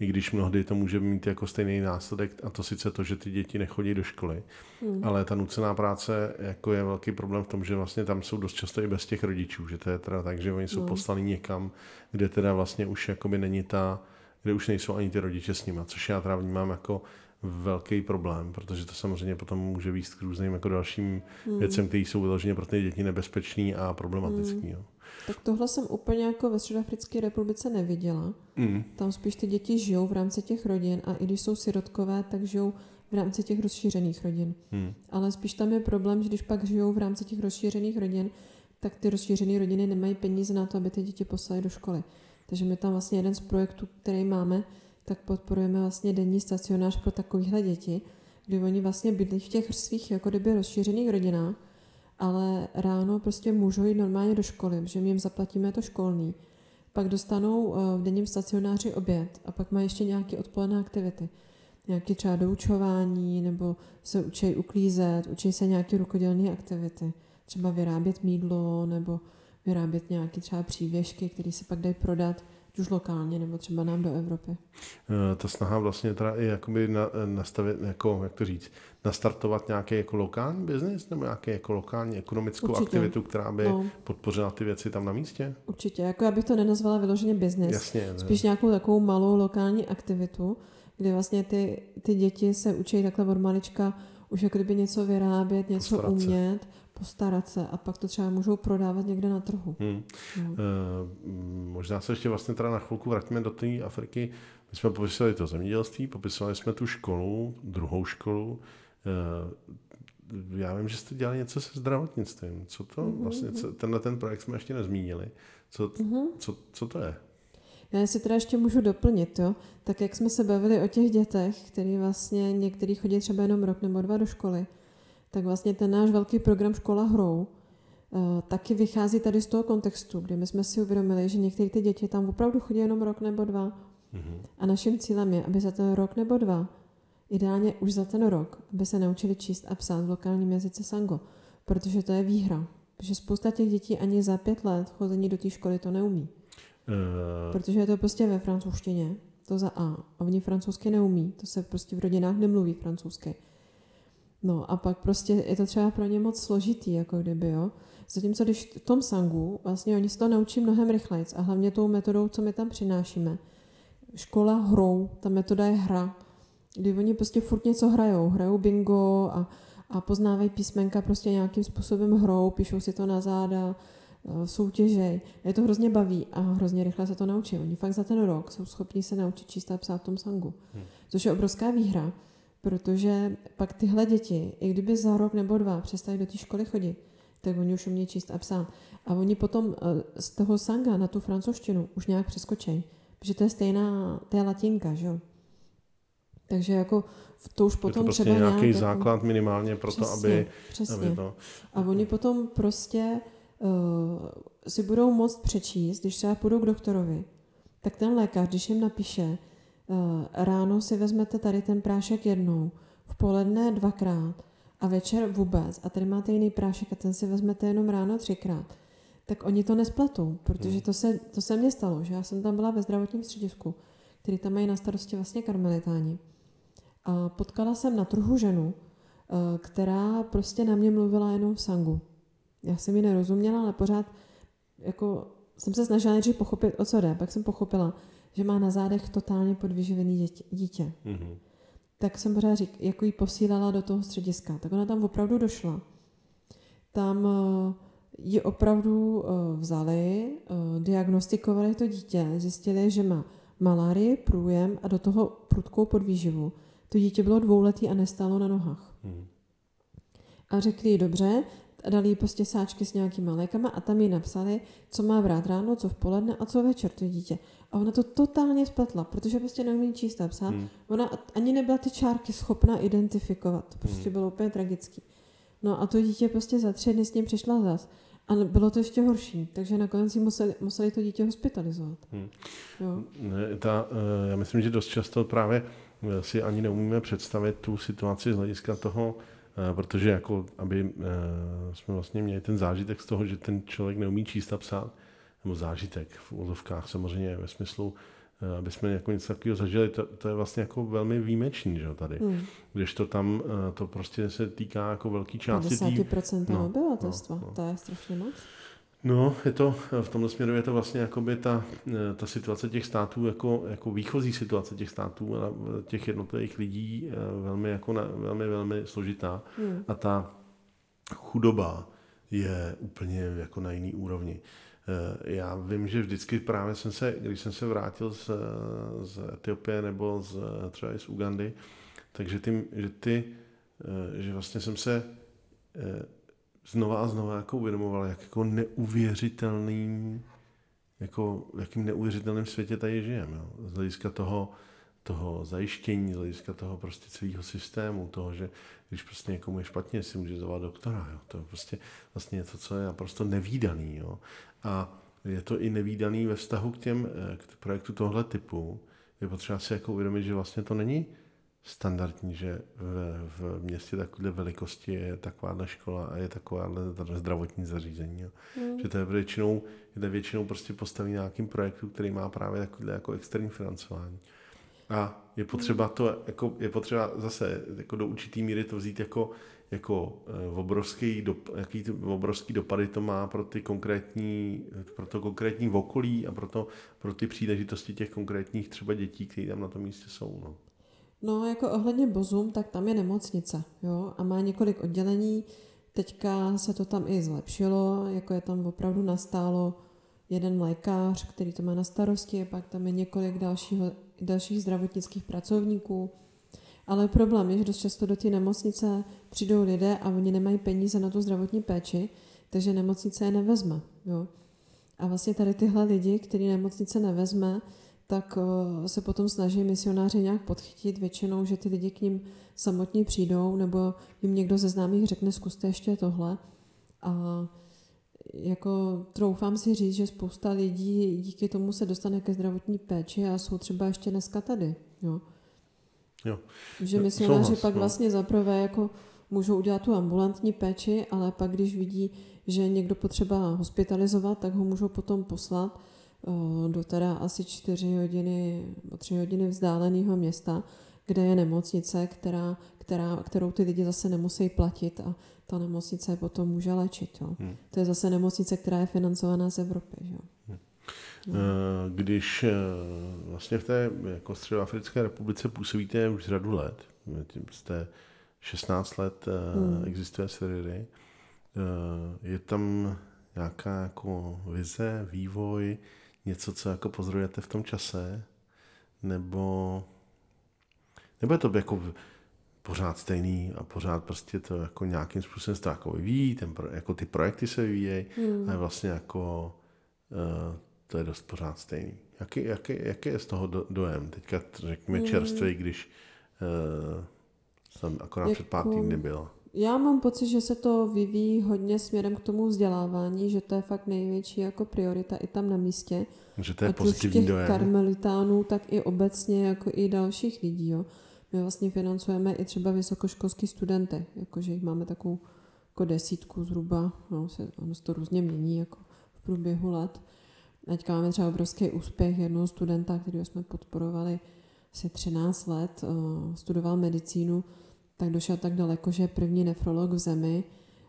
i když mnohdy to může mít jako stejný následek, a to sice to, že ty děti nechodí do školy, hmm. ale ta nucená práce jako je velký problém v tom, že vlastně tam jsou dost často i bez těch rodičů, že to je teda tak, že oni jsou hmm. poslani někam, kde teda vlastně už jakoby není ta, kde už nejsou ani ty rodiče s nima, což já teda vnímám jako velký problém, protože to samozřejmě potom může výst k různým jako dalším hmm. věcem, které jsou vyloženě pro ty děti nebezpečný a problematický. Hmm. Tak tohle jsem úplně jako ve Středoafrické republice neviděla. Mm. Tam spíš ty děti žijou v rámci těch rodin a i když jsou sirotkové, tak žijou v rámci těch rozšířených rodin. Mm. Ale spíš tam je problém, že když pak žijou v rámci těch rozšířených rodin, tak ty rozšířené rodiny nemají peníze na to, aby ty děti poslali do školy. Takže my tam vlastně jeden z projektů, který máme, tak podporujeme vlastně denní stacionář pro takovéhle děti, kdy oni vlastně bydlí v těch svých jako kdyby rozšířených rodinách ale ráno prostě můžou jít normálně do školy, že my jim zaplatíme to školní. Pak dostanou eh, v denním stacionáři oběd a pak mají ještě nějaké odpoledné aktivity. Nějaké třeba doučování, nebo se učí uklízet, učí se nějaké rukodělné aktivity. Třeba vyrábět mídlo, nebo vyrábět nějaké třeba přívěšky, které se pak dají prodat už lokálně nebo třeba nám do Evropy. Eh, ta snaha vlastně teda i jakoby na, nastavit, jako, jak to říct, nastartovat nějaký jako lokální biznis nebo nějaký jako lokální ekonomickou Určitě. aktivitu, která by no. podpořila ty věci tam na místě? Určitě, jako já bych to nenazvala vyloženě biznis. Jasně, ne. Spíš nějakou takovou malou lokální aktivitu, kdy vlastně ty, ty děti se učí takhle od malička už jako kdyby něco vyrábět, něco Postarat umět, se postarat se a pak to třeba můžou prodávat někde na trhu. Hmm. No. E, možná se ještě vlastně teda na chvilku vrátíme do té Afriky. My jsme popisovali to zemědělství, popisovali jsme tu školu, druhou školu. E, já vím, že jste dělali něco se zdravotnictvím. Co to mm-hmm. vlastně, co, tenhle ten projekt jsme ještě nezmínili. Co, mm-hmm. co, co to je? Já si teda ještě můžu doplnit, jo? tak jak jsme se bavili o těch dětech, který vlastně některý chodí třeba jenom rok nebo dva do školy, tak vlastně ten náš velký program Škola hrou uh, taky vychází tady z toho kontextu, kdy my jsme si uvědomili, že některé ty děti tam opravdu chodí jenom rok nebo dva. Mm-hmm. A naším cílem je, aby za ten rok nebo dva, ideálně už za ten rok, aby se naučili číst a psát v lokálním jazyce Sango, protože to je výhra. Protože spousta těch dětí ani za pět let chození do té školy to neumí. Uh... Protože je to prostě ve francouzštině, to za A. A oni francouzsky neumí, to se prostě v rodinách nemluví francouzsky. No a pak prostě je to třeba pro ně moc složitý, jako kdyby, jo. Zatímco když v tom sangu, vlastně oni se to naučí mnohem rychleji a hlavně tou metodou, co my tam přinášíme. Škola hrou, ta metoda je hra, kdy oni prostě furt něco hrajou, hrajou bingo a, a poznávají písmenka prostě nějakým způsobem hrou, píšou si to na záda, e, soutěžej. Je to hrozně baví a hrozně rychle se to naučí. Oni fakt za ten rok jsou schopni se naučit číst a psát v tom sangu, hmm. což je obrovská výhra Protože pak tyhle děti, i kdyby za rok nebo dva přestali do té školy chodit, tak oni už umějí číst a psát. A oni potom eh, z toho sanga na tu francouzštinu už nějak přeskočí, protože to je stejná, to je latinka, že jo. Takže jako to už potom je to prostě třeba nějaký nějak, základ jako, minimálně pro přesně, to, aby... Přesně. Aby to... A oni potom prostě uh, si budou moct přečíst, když třeba půjdou k doktorovi, tak ten lékař, když jim napíše, ráno si vezmete tady ten prášek jednou, v poledne dvakrát a večer vůbec a tady máte jiný prášek a ten si vezmete jenom ráno třikrát, tak oni to nespletou, protože hmm. to se, to se mně stalo, že já jsem tam byla ve zdravotním středisku, který tam mají na starosti vlastně karmelitáni. A potkala jsem na trhu ženu, eh, která prostě na mě mluvila jenom v sangu. Já jsem ji nerozuměla, ale pořád jako jsem se snažila nejdřív pochopit, o co jde. Pak jsem pochopila, že má na zádech totálně podvyživený dítě. Mm-hmm. Tak jsem pořád řík, jako jí posílala do toho střediska. Tak ona tam opravdu došla. Tam uh, ji opravdu uh, vzali, uh, diagnostikovali to dítě, zjistili, že má malárii, průjem a do toho prudkou podvýživu. To dítě bylo dvouletý a nestálo na nohách. Hmm. A řekli dobře, dali jí prostě sáčky s nějakýma lékama a tam jí napsali, co má brát ráno, co v poledne a co večer to dítě. A ona to totálně spletla, protože prostě neumí číst a psát. Hmm. Ona ani nebyla ty čárky schopna identifikovat. To prostě hmm. bylo úplně tragický. No a to dítě prostě za tři dny s ním přišla zas. A bylo to ještě horší, takže nakonec si museli, museli to dítě hospitalizovat. Hmm. Jo. Ne, ta, eh, já myslím, že dost často právě eh, si ani neumíme představit tu situaci z hlediska toho, protože jako, aby jsme vlastně měli ten zážitek z toho, že ten člověk neumí číst a psát, nebo zážitek v úzovkách samozřejmě ve smyslu, Eh, aby jsme jako něco takového zažili, to, to je vlastně jako velmi výjimečný, že tady. Hmm. Když to tam, eh, to prostě se týká jako velký části. 50% tý... no, obyvatelstva, no, no. to je strašně moc. No, je to, v tomto směru je to vlastně jakoby ta, eh, ta situace těch států, jako, jako výchozí situace těch států a těch jednotlivých lidí velmi, jako na, velmi, velmi složitá. Hmm. A ta chudoba je úplně jako na jiný úrovni. Eh, já vím, že vždycky právě jsem se, když jsem se vrátil z, z Etiopie nebo z, třeba i z Ugandy, takže ty, že ty, eh, že vlastně jsem se eh, znova a znova jako uvědomoval, jak jako neuvěřitelným, jako jakým neuvěřitelným světě tady žijeme. Z hlediska toho, toho zajištění, z hlediska toho prostě celého systému, toho, že když prostě někomu je špatně, si může zavolat doktora. Jo. To je prostě vlastně něco, co je naprosto nevýdaný. Jo. A je to i nevýdaný ve vztahu k těm eh, k projektu tohle typu. Je potřeba si jako uvědomit, že vlastně to není standardní, že v, v městě takové velikosti je takováhle škola a je takováhle zdravotní zařízení. Jo. Mm. Že to je většinou, je to většinou prostě postaví nějakým projektu, který má právě takovýhle jako externí financování. A je potřeba to, jako, je potřeba zase jako do určitý míry to vzít jako, jako eh, obrovský, dop, jaký to, obrovský dopady to má pro ty konkrétní, pro to konkrétní okolí a pro, to, pro ty příležitosti těch konkrétních třeba dětí, které tam na tom místě jsou. No. No, jako ohledně Bozum, tak tam je nemocnice, jo, a má několik oddělení. Teďka se to tam i zlepšilo, jako je tam opravdu nastálo jeden lékař, který to má na starosti, pak tam je několik dalšího, dalších zdravotnických pracovníků. Ale problém je, že dost často do té nemocnice přijdou lidé a oni nemají peníze na tu zdravotní péči, takže nemocnice je nevezme. Jo? A vlastně tady tyhle lidi, který nemocnice nevezme, tak eh, se potom snaží misionáři nějak podchytit většinou, že ty lidi k ním samotní přijdou, nebo jim někdo ze známých řekne, zkuste ještě tohle. A jako troufám si říct, že spousta lidí díky tomu se dostane ke zdravotní péči a jsou třeba ještě dneska tady. Jo. Jo. Že misionáři pak no. vlastně zaprvé jako můžou udělat tu ambulantní péči, ale pak když vidí, že někdo potřeba hospitalizovat, tak ho můžou potom poslat do teda asi čtyři hodiny, tři hodiny vzdáleného města, kde je nemocnice, která, která, kterou ty lidi zase nemusí platit a ta nemocnice potom může léčit. Jo. Hmm. To je zase nemocnice, která je financovaná z Evropy. Jo. Hmm. No. Eh, když eh, vlastně v té jako Středoafrické republice působíte už řadu let, jste 16 let eh, hmm. existuje Siriry, je tam nějaká jako vize, vývoj, něco, co jako pozorujete v tom čase, nebo, nebo je to jako pořád stejný a pořád prostě to jako nějakým způsobem se to jako vyvíjí, ten, jako ty projekty se vyvíjejí hmm. a je vlastně jako uh, to je dost pořád stejný. Jaký, jaký, jaký je z toho do, dojem? Teďka řekněme hmm. čerstvý, když uh, jsem akorát jako, před pár týdny byl. Já mám pocit, že se to vyvíjí hodně směrem k tomu vzdělávání, že to je fakt největší jako priorita i tam na místě. Že to je Ať pozitivní těch dojem. karmelitánů, tak i obecně jako i dalších lidí. Jo. My vlastně financujeme i třeba vysokoškolský studenty, jakože jich máme takovou jako desítku zhruba, no, se, ono se to různě mění jako v průběhu let. Teďka máme třeba obrovský úspěch jednoho studenta, kterého jsme podporovali asi 13 let, eh, studoval medicínu, tak došel tak daleko, že první nefrolog v zemi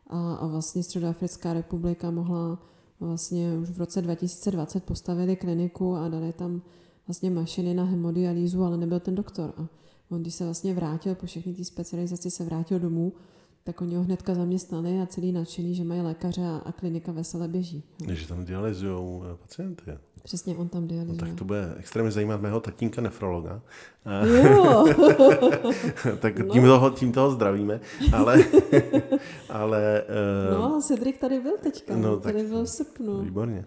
a, a vlastně Středoafrická republika mohla vlastně už v roce 2020 postavili kliniku a dali tam vlastně mašiny na hemodialýzu, ale nebyl ten doktor. A on, když se vlastně vrátil po všechny té specializaci, se vrátil domů, tak oni ho hnedka zaměstnali a celý nadšený, že mají lékaře a, a klinika vesele běží. Že tam dialyzují eh, pacienty. Přesně, on tam dialyzuje. No, tak to bude extrémně zajímat mého tatínka nefrologa. Jo. tak tím, no. toho, tím toho zdravíme. Ale, ale No, Cedric tady byl teďka. No, tady byl v srpnu. Výborně.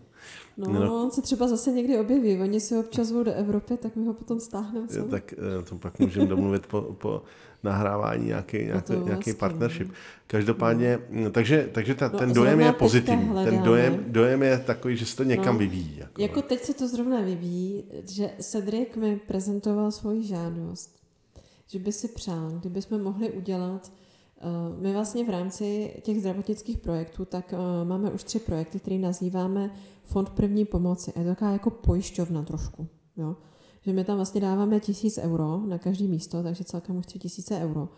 No, no, on se třeba zase někdy objeví. Oni si občas zvou do Evropy, tak my ho potom stáhneme. Tak eh, to pak můžeme domluvit po, po nahrávání nějaký, nějaký, no nějaký partnership. No. Každopádně, mm, takže, takže ta, no, ten dojem je pozitivní. Ten dojem, dojem je takový, že se to někam no, vyvíjí. Jako. jako teď se to zrovna vyvíjí, že Cedric mi prezentoval svoji žádost, že by si přál, kdyby jsme mohli udělat Eh, my vlastně v rámci těch zdravotnických projektů, tak eh, máme už tři projekty, které nazýváme Fond první pomoci. Je to taková jako pojišťovna trošku. Jo? Že my tam vlastně dáváme tisíc euro na každý místo, takže celkem už tři tisíce euro.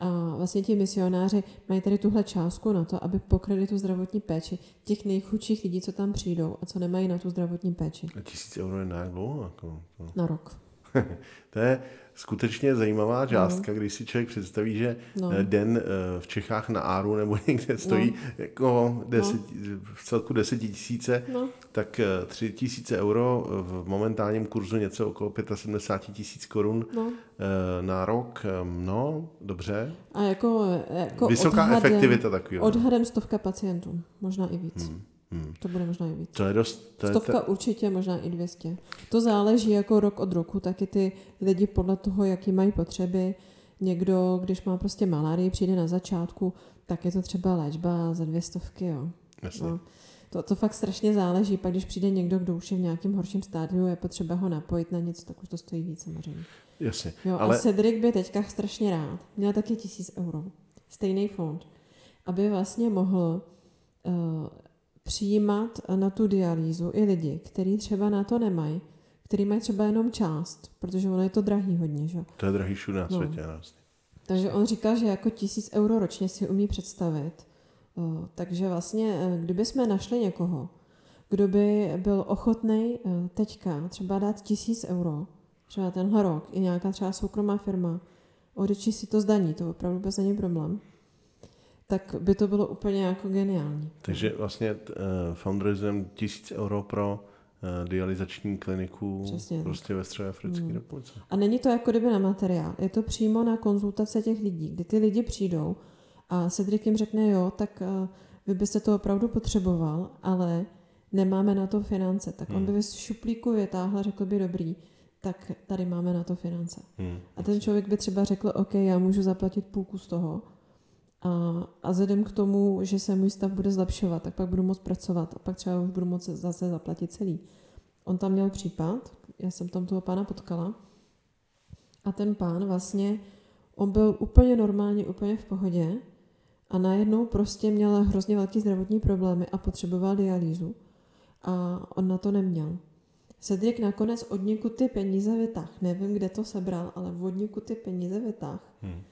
A vlastně ti misionáři mají tady tuhle částku na to, aby pokryli tu zdravotní péči těch nejchudších lidí, co tam přijdou a co nemají na tu zdravotní péči. A tisíc euro je na jak dlouho? Jako, to... Na rok. to je skutečně zajímavá částka, no. když si člověk představí, že no. Eh, den eh, v Čechách na Áru nebo někde stojí no. jako deset, no. v celku desetitisíce, no. tak eh, tři tisíce euro v momentálním kurzu něco okolo 75 tisíc korun no. na rok. No, dobře. A jako, jako Vysoká odhadem, efektivita takového. Odhadem stovka pacientů, možná i víc. Hmm. Hmm. To bude možná i víc. To je dost... To Stovka je to... určitě, možná i 200. To záleží jako rok od roku, taky ty lidi podle toho, jaký mají potřeby. Někdo, když má prostě malárii, přijde na začátku, tak je to třeba léčba za dvě stovky, jo. Jasně. No. To, to fakt strašně záleží. Pak když přijde někdo, kdo už je v nějakém horším stádiu, je potřeba ho napojit na něco, tak už to stojí víc samozřejmě. Jasně. Jo, ale... A Cedric by teďka strašně rád. Měl taky tisíc euro. Stejný fond. Aby vlastně mohl uh, přijímat na tu dialýzu i lidi, kteří třeba na to nemají, který mají třeba jenom část, protože ono je to drahý hodně, že? To je drahý všude na no. světě. Vlastně. Takže on říká, že jako tisíc euro ročně si umí představit. Takže vlastně, e, kdyby jsme našli někoho, kdo by byl ochotný teďka třeba dát tisíc euro, třeba tenhle rok, i nějaká třeba soukromá firma, odečí si to zdaní, to opravdu bez není problém, tak by to bylo úplně jako geniální. Takže vlastně uh, fundraisem tisíc euro pro uh, dializační kliniku Přesně prostě ve středě Africké hmm. republice. A není to jako kdyby na materiál, je to přímo na konzultace těch lidí, kdy ty lidi přijdou a Cedric jim řekne, jo, tak uh, vy byste to opravdu potřeboval, ale nemáme na to finance. Tak hmm. on by v šuplíku vytáhl a řekl by dobrý, tak tady máme na to finance. Hmm. A ten člověk by třeba řekl, OK, já můžu zaplatit půlku z toho, a, a vzhledem k tomu, že se můj stav bude zlepšovat, tak pak budu moct pracovat a pak třeba už budu moct zase zaplatit celý. On tam měl případ, já jsem tam toho pána potkala a ten pán vlastně, on byl úplně normálně, úplně v pohodě a najednou prostě měl hrozně velký zdravotní problémy a potřeboval dialýzu a on na to neměl. Cedric nakonec od někud ty peníze vytáhl. Nevím, kde to sebral, ale od ty peníze vytáhl. Hmm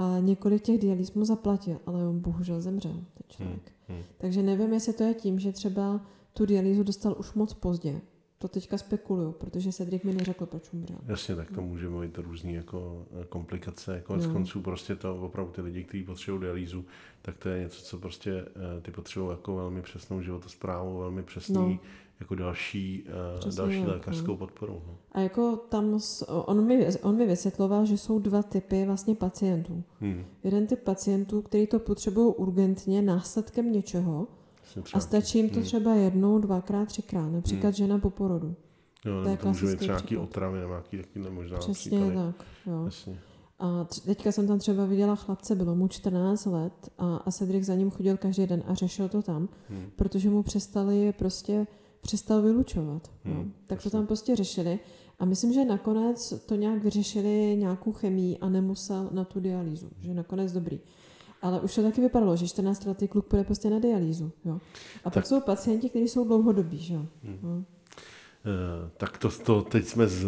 a několik těch dialýz mu zaplatil, ale on bohužel zemřel, ten člověk. Hmm, hmm. Takže nevím, jestli to je tím, že třeba tu dialýzu dostal už moc pozdě. To teďka spekuluju, protože Cedric mi neřekl, proč umřel. Jasně, tak to může být různý jako eh, komplikace. Jako no. konců prostě to opravdu ty lidi, kteří potřebují dialýzu, tak to je něco, co prostě eh, ty potřebují jako velmi přesnou životosprávu, velmi přesný no jako další, uh, další lékařskou podporu. No. A jako tam, on mi, on mi vysvětloval, že jsou dva typy vlastně pacientů. Hmm. Jeden typ pacientů, který to potřebují urgentně následkem něčeho a stačí jim to hmm. třeba jednou, dvakrát, třikrát, například hmm. žena po porodu. Jo, to je to může být třeba nějaký otravy nebo nějaký taky možná Přesně případy. tak, jo. Jasně. A teďka jsem tam třeba viděla chlapce, bylo mu 14 let a, a Cedric za ním chodil každý den a řešil to tam, hmm. protože mu přestali prostě přestal vylučovat. Hmm, no. Tak to tam prostě řešili. A myslím, že nakonec to nějak vyřešili nějakou chemii a nemusel na tu dialýzu. Že nakonec dobrý. Ale už to taky vypadalo, že 14 letý kluk půjde prostě na dialýzu. Jo. A tak. pak jsou pacienti, kteří jsou dlouhodobí. Že? Hmm. No. Eh, tak to, to teď jsme z,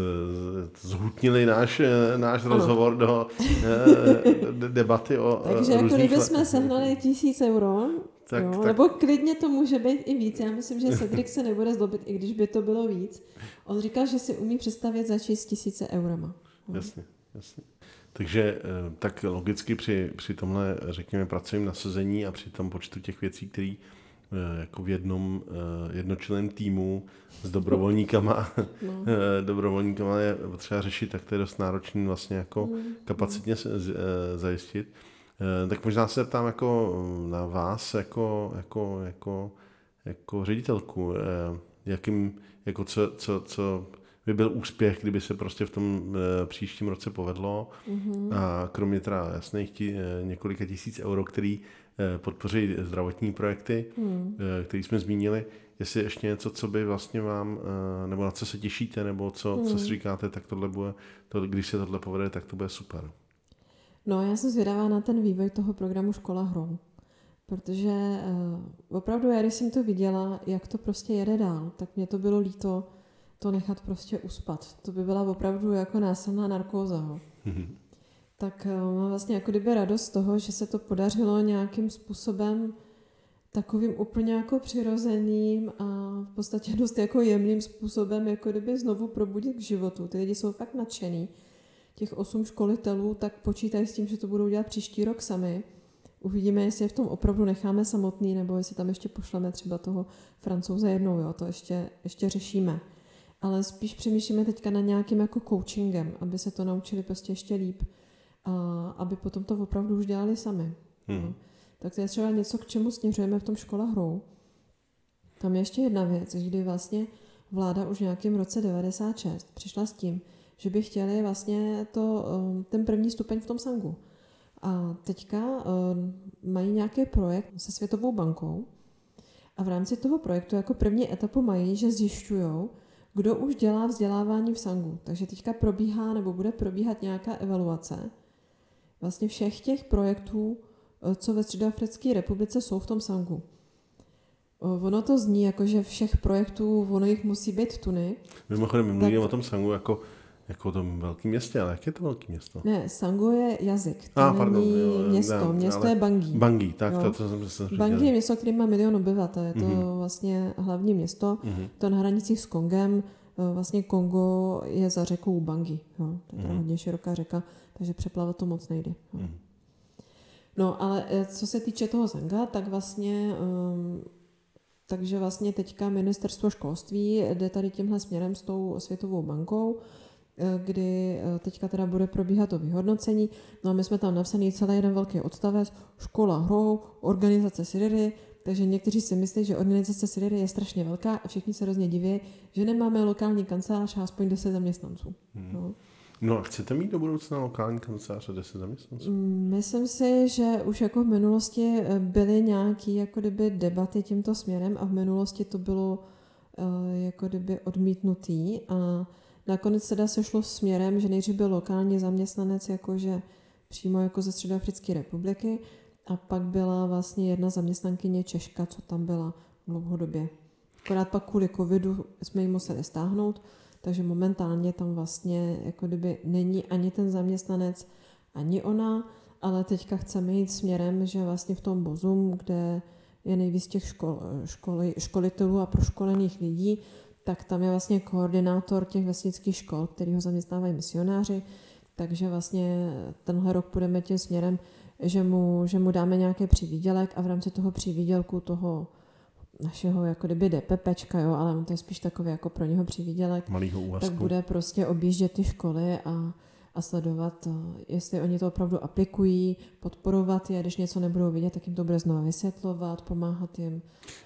zhutnili náš, eh, náš rozhovor do uh, debaty o Takže jako kdyby jsme sehnali tisíc euro, tak, jo, tak... nebo klidně to může být i víc. Já myslím, že Cedric se nebude zlobit, i když by to bylo víc. On říkal, že si umí představit začít s tisíce eurama. Jo. Jasně, jasně. Takže eh, tak logicky při, při tomhle, řekněme, pracovním nasazení a při tom počtu těch věcí, který eh, jako v jednom jednočleném týmu s dobrovolníkama, no. dobrovolníkama je potřeba řešit, tak to je dost náročný vlastně jako mm. kapacitně zajistit. Tak možná se ptám jako na vás jako, jako, jako, jako ředitelku, jakým, jako co, co, co by byl úspěch, kdyby se prostě v tom e, příštím roce povedlo. Mm-hmm. A kromě teda jasných tí, e, několika tisíc euro, který e, podpoří zdravotní projekty, mm. který jsme zmínili, jestli ještě něco, co by vlastně vám, nebo na co se těšíte, nebo co, mm. co si říkáte, tak tohle bude, to, když se tohle povede, tak to bude super. No, já jsem zvědavá na ten vývoj toho programu Škola hrou. Protože uh, opravdu, já když jsem to viděla, jak to prostě jede dál, tak mě to bylo líto, to nechat prostě uspat. To by byla opravdu jako násilná narkóza. Mm-hmm. Tak uh, mám vlastně jako kdyby radost z toho, že se to podařilo nějakým způsobem takovým úplně jako přirozeným a v podstatě dost jako jemným způsobem jako kdyby znovu probudit k životu. Ty lidi jsou fakt nadšený. Těch osm školitelů tak počítají s tím, že to budou dělat příští rok sami. Uvidíme, jestli je v tom opravdu necháme samotný, nebo jestli tam ještě pošleme třeba toho francouze jednou, jo, to ještě, ještě řešíme ale spíš přemýšlíme teďka na nějakým jako coachingem, aby se to naučili prostě ještě líp a aby potom to opravdu už dělali sami. Hmm. No. Tak to je třeba něco, k čemu směřujeme v tom škola hrou. Tam je ještě jedna věc, kdy vlastně vláda už v nějakém roce 96 přišla s tím, že by chtěli vlastně to, um, ten první stupeň v tom sangu. A teďka um, mají nějaký projekt se Světovou bankou a v rámci toho projektu jako první etapu mají, že zjišťují, kdo už dělá vzdělávání v Sangu. Takže teďka probíhá nebo bude probíhat nějaká evaluace vlastně všech těch projektů, eh, co ve Středoafrické republice jsou v tom Sangu. Eh, ono to zní jako, že všech projektů, ono jich musí být tuny. Mimochodem, my mluvíme tak... o tom Sangu jako jako o tom velkém městě, ale jak je to velké město? Ne, Sango je jazyk, to ah, pardon, není jo, město, ne, město je Bangui. Bangui, tak jo. to, to jsem, jsem Bangui je město, které má milion obyvatel, je to mm-hmm. vlastně hlavní město, mm-hmm. to na hranicích s Kongem, eh, vlastně Kongo je za řekou Bangui, jo. to je mm-hmm. hodně široká řeka, takže přeplavat to moc nejde. Jo. Mm-hmm. No, ale eh, co se týče toho Zanga, tak vlastně um, takže vlastně teďka ministerstvo školství jde tady tímhle směrem s tou Světovou bankou, kdy eh, teďka teda bude probíhat to vyhodnocení. No a my jsme tam napsaný celý jeden velký odstavec, škola hrou, organizace Siriry, takže někteří si myslí, že organizace Siriry je strašně velká a všichni se hrozně diví, že nemáme lokální kancelář a aspoň 10 zaměstnanců. Hmm. No. No a chcete mít do budoucna lokální kancelář a 10 zaměstnanců? Mm, myslím si, že už jako v minulosti eh, byly nějaké jako kdyby debaty tímto směrem a v minulosti to bylo jako kdyby odmítnutý a Nakonec teda se šlo směrem, že nejdřív byl lokální zaměstnanec jakože přímo jako ze Středoafrické republiky a pak byla vlastně jedna zaměstnankyně Češka, co tam byla dlouhodobě. Akorát pak kvůli covidu jsme ji museli stáhnout, takže momentálně tam vlastně jako kdyby není ani ten zaměstnanec, ani ona, ale teďka chceme jít směrem, že vlastně v tom Bozum, kde je nejvíc těch škol, školy, školitelů a proškolených lidí, tak tam je vlastně koordinátor těch vesnických škol, který ho zaměstnávají misionáři, takže vlastně tenhle rok půjdeme tím směrem, že mu, že mu dáme nějaký přivídělek a v rámci toho přivídělku toho našeho jako kdyby DPPčka, jo, ale on to je spíš takový jako pro něho přivídělek, Malýho úvazku. tak bude prostě objíždět ty školy a a sledovat, jestli oni to opravdu aplikují, podporovat je, když něco nebudou vidět, tak jim to bude znovu vysvětlovat, pomáhat jim.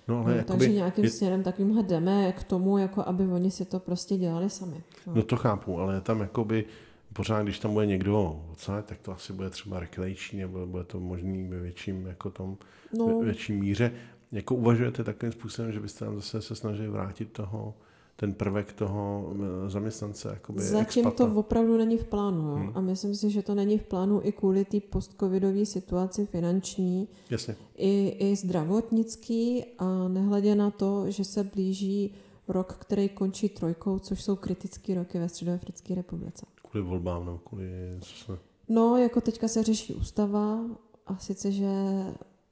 No, ale no, takže nějakým je... směrem takovýmhle jdeme k tomu, jako aby oni si to prostě dělali sami. No, no to chápu, ale tam jakoby pořád, když tam bude někdo odsaď, tak to asi bude třeba reklejší, nebo bude to možný ve větším, jako tom, no. ve větší míře. Jako uvažujete takovým způsobem, že byste tam zase se snažili vrátit toho ten prvek toho eh, zaměstnance. Jakoby Zatím expata. to opravdu není v plánu. Jo? Hmm. A myslím si, že to není v plánu i kvůli té postcovidové situaci finanční, Jasně. I, i zdravotnický a nehledě na to, že se blíží rok, který končí trojkou, což jsou kritické roky ve Středoafrické republice. Kvůli volbám nebo kvůli... Se... No, jako teďka se řeší ústava a sice, že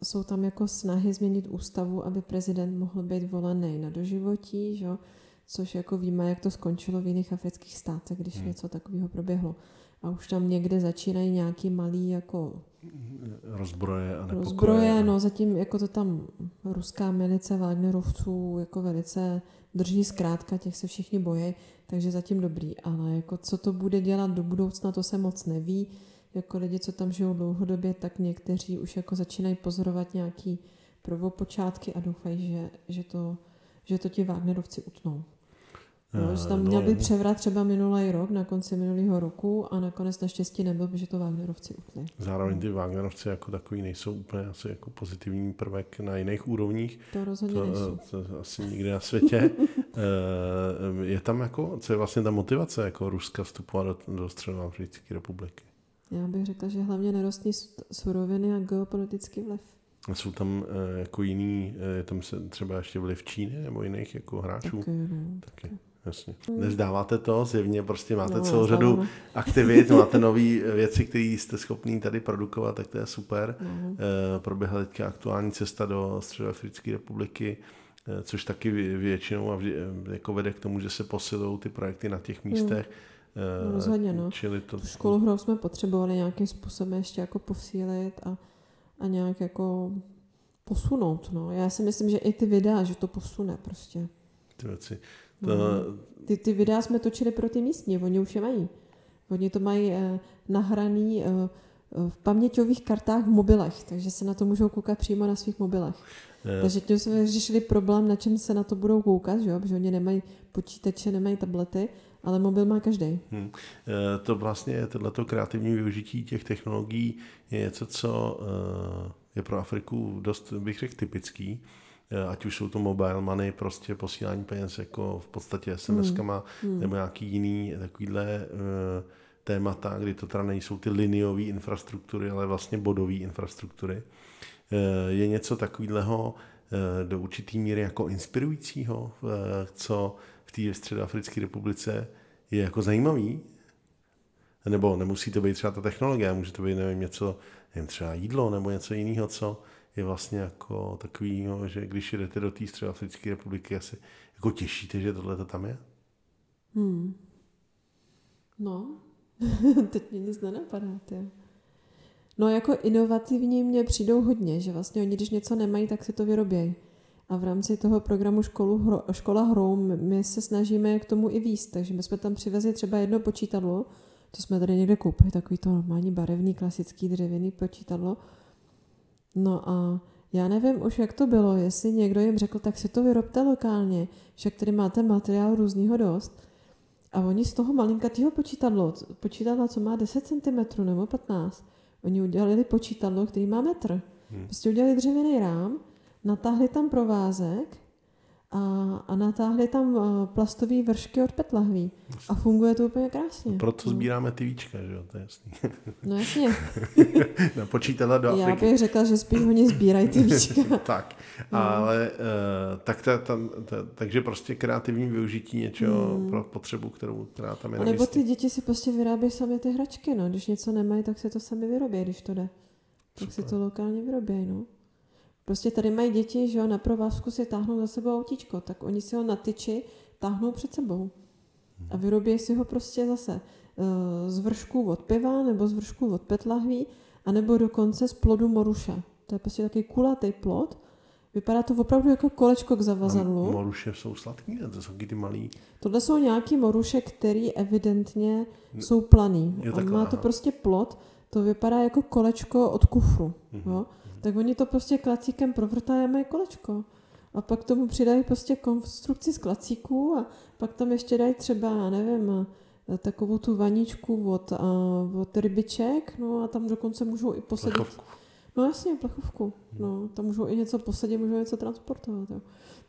jsou tam jako snahy změnit ústavu, aby prezident mohl být volený na doživotí, že? Což jako víme, jak to skončilo v jiných afrických státech, když hmm. něco takového proběhlo. a už tam někde začínají nějaký malý jako rozbroje a nepokoje. rozbroje, no zatím jako to tam ruská milice Wagnerovců jako velice drží zkrátka, těch se všichni bojí, takže zatím dobrý, ale jako co to bude dělat do budoucna, to se moc neví. Jako lidi, co tam žijou dlouhodobě, tak někteří už jako začínají pozorovat nějaký prvopočátky a doufají, že, že, to, že to ti Wagnerovci utnou. No, že tam měl být převrat třeba minulý rok, na konci minulého roku a nakonec naštěstí nebyl, protože to Wagnerovci utli. Zároveň ty Wagnerovci jako takový nejsou úplně asi jako pozitivní prvek na jiných úrovních. To rozhodně to, nejsou. To asi nikdy na světě. Eh, je tam jako, co je vlastně ta motivace jako Ruska vstupovat do, do Středoafrické republiky? Já bych řekla, že hlavně nerostní suroviny a geopolitický vliv. A jsou tam jako jiný, je tam se třeba ještě vliv Číny nebo jiných jako hráčů? Taky, no, taky. taky. Jasně. Nezdáváte to, zjevně prostě máte no, celou řadu no. aktivit, máte nové věci, které jste schopný tady produkovat, tak to je super. No. E, proběhla teďka aktuální cesta do Středoafrické republiky, e, což taky většinou a vždy, jako vede k tomu, že se posilují ty projekty na těch místech. No, rozhodně, no. Čili to... Školu hrou jsme potřebovali nějakým způsobem ještě jako posílit a, a nějak jako posunout, no. Já si myslím, že i ty videa, že to posune prostě. Ty věci. To... No. Ty, ty videa jsme točili pro ty místní, oni už je mají. Oni to mají eh, nahraný eh, v paměťových kartách v mobilech, takže se na to můžou koukat přímo na svých mobilech. Je. Takže tím jsme řešili problém, na čem se na to budou koukat, že jo? protože oni nemají počítače, nemají tablety, ale mobil má každý. Hmm. To vlastně, tohleto kreativní využití těch technologií je něco, co eh, je pro Afriku dost, bych řekl, typický. Eh, ať už jsou to mobile money, prostě posílání peněz jako v podstatě SMS-kama, hmm. nebo nějaký jiný takovýhle uh, témata, kdy to teda nejsou ty liniové infrastruktury, ale vlastně bodové infrastruktury. Uh, je něco takového do určitý míry jako inspirujícího, co v té Středoafrické republice je jako zajímavý, nebo nemusí to být třeba ta technologie, může to být nevím, něco, nevím, třeba jídlo nebo něco jiného, co je vlastně jako takový, no, že když jdete do té Středoafrické republiky, asi jako těšíte, že tohle to tam je? Hmm. No, teď mě nic nenapadá. Tě. No jako inovativní mě přijdou hodně, že vlastně oni, když něco nemají, tak si to vyrobějí. A v rámci toho programu školu, hro, Škola hrou my se snažíme k tomu i výst. Takže my jsme tam přivezli třeba jedno počítadlo, to jsme tady někde koupili, takový to normální barevný, klasický dřevěný počítadlo. No a já nevím už, jak to bylo, jestli někdo jim řekl, tak si to vyrobte lokálně, však tady máte materiál různýho dost. A oni z toho malinkatého počítadlo, počítadla, co má 10 cm nebo 15, oni udělali počítadlo, který má metr. Hmm. Prostě udělali dřevěný rám, natáhli tam provázek a, a natáhli tam uh, plastové vršky od petlahví. A funguje to úplně krásně. No proto no. sbíráme ty víčka, že jo, to je jasný. No jasně. Na počítala do Afriky. Já bych řekla, že spíš oni sbírají ty víčka. tak, no. ale uh, tak ta, ta, ta, takže prostě kreativní využití něčeho hmm. pro potřebu, kterou, která tam je A nebo ty děti si prostě vyrábějí sami ty hračky, no. Když něco nemají, tak si to sami vyrobí, když to jde. Tak Super. si to lokálně vyrobí, no. Prostě tady mají děti, že jo, na provázku si táhnou za sebou autíčko, tak oni si ho na tyči táhnou před sebou. A vyrobí si ho prostě zase eh, z vršku od piva, nebo z vršku od petlahví, anebo dokonce z plodu moruše. To je prostě takový kulatý plod. Vypadá to opravdu jako kolečko k zavazadlu. A moruše jsou sladký, to jsou ty malý. Tohle jsou nějaký moruše, které evidentně jsou planý. Jo, On má to prostě plod, to vypadá jako kolečko od kufru. Mm-hmm. Jo? Tak oni to prostě klacíkem provrtají a mají kolečko. A pak tomu přidají prostě konstrukci z klacíků a pak tam ještě dají třeba, já nevím, takovou tu vaničku od, od rybiček, no a tam dokonce můžou i posadit. Plechovku. No jasně, plechovku. No, tam můžou i něco posadit, můžou něco transportovat. Jo.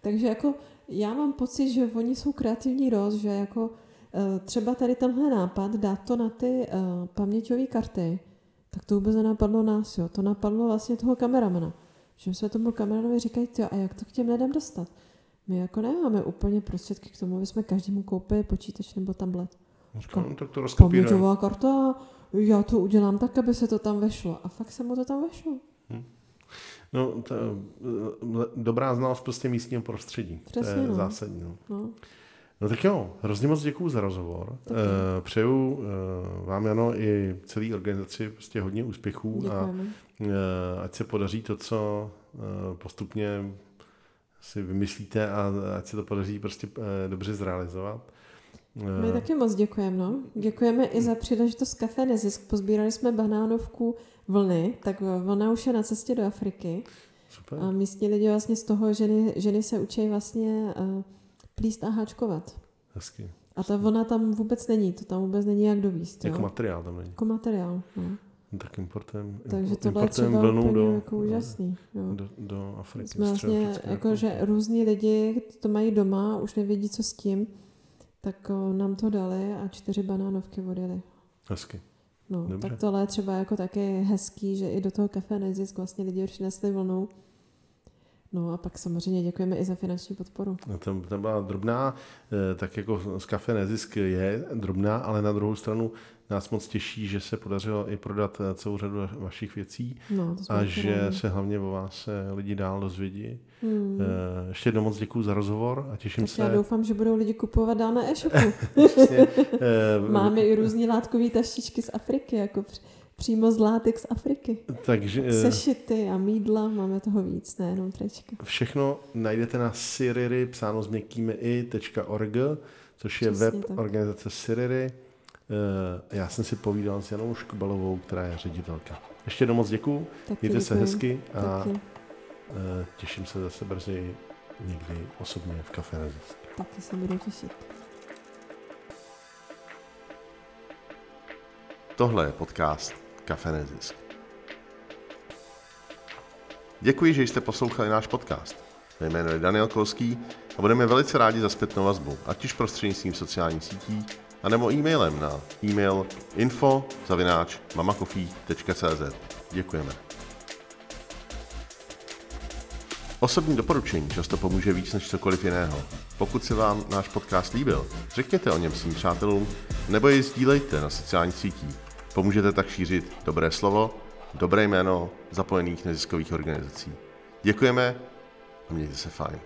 Takže jako já mám pocit, že oni jsou kreativní dost, že jako e, třeba tady tenhle nápad dát to na ty uh, paměťové karty, tak to vůbec nenapadlo nás, jo. To napadlo vlastně toho kameramana. Že jsme tomu kameramanovi říkají, jo, a jak to k těm lidem dostat? My jako nemáme úplně prostředky k tomu, aby jsme každému koupili počítač nebo tablet. Říkám, tak to Paměťová karta, já to udělám tak, aby se to tam vešlo. A fakt se mu to tam vešlo. Hmm. No, to, dobrá znalost prostě místního prostředí. Přesně, to je no. zásadní. No. No. No tak jo, hrozně moc děkuji za rozhovor. Uh, přeju uh, vám, Jano, i celé organizaci prostě hodně úspěchů Děkujeme. a uh, ať se podaří to, co postupně si vymyslíte a ať se to podaří prostě dobře zrealizovat. My taky moc děkujeme, no. Děkujeme i za příležitost Café Nezisk. Pozbírali jsme banánovku vlny, tak ona už je na cestě do Afriky. Super. A místní lidi vlastně z toho, ženy, ženy se učí vlastně plíst a háčkovat. Hezky. A ta vlna tam vůbec není, to tam vůbec není jak dovíst. Jako jo? materiál tam není. Jako materiál, no. Tak importem, Takže tohle je třeba vlnu úplně do, jako úžasný. Jo. do, do Afriky. Jsme vlastně, jako, že různí lidi to mají doma, už nevědí, co s tím, tak o, nám to dali a čtyři banánovky odjeli. Hezky. No, Dobře. tak tohle je třeba jako taky hezký, že i do toho kafe Nezisk vlastně lidi přinesli vlnu. No a pak samozřejmě děkujeme i za finanční podporu. No, to, to byla drobná, eh, tak jako z kafe Nezisk je drobná, ale na druhou stranu nás moc těší, že se podařilo i prodat eh, celou řadu vašich věcí No, a že rádi. se hlavně o vás eh, lidi dál dozvědí. Hmm. Ještě jednou moc děkuji za rozhovor a těším Tak se. já doufám, že budou lidi kupovat dál na e-shopu. Máme i různý látkové taštičky z Afriky, jako přímo z látek z Afriky. Takže eh, Sešity a mídla, máme toho víc, nejenom trička. všechno najdete na Siriry, psáno s měkkými i.org, což je Přesně web tak. organizace Siriry. Eh, Já jsem si povídal s Janou Škbalovou, která je ředitelka. Ještě jednou moc děkuji, Taky mějte se děkuji. hezky a Taky, eh, těším se zase brzy někdy osobně v kafe Nezisk. taky se budu těšit. Tohle je podcast Kafe Nezisk. Děkuji, že jste poslouchali náš podcast. Mé jméno je Daniel Kolský a budeme velice rádi za zpětnou vazbu, ať už prostřednictvím sociálních sítí, anebo e-mailem na e-mail info Děkujeme. Osobní doporučení často pomůže víc než cokoliv jiného. Pokud se vám náš podcast líbil, řekněte o něm svým přátelům nebo jej sdílejte na sociálních sítích. Pomůžete tak šířit dobré slovo, dobré jméno zapojených neziskových organizací. Děkujeme a mějte se fajn.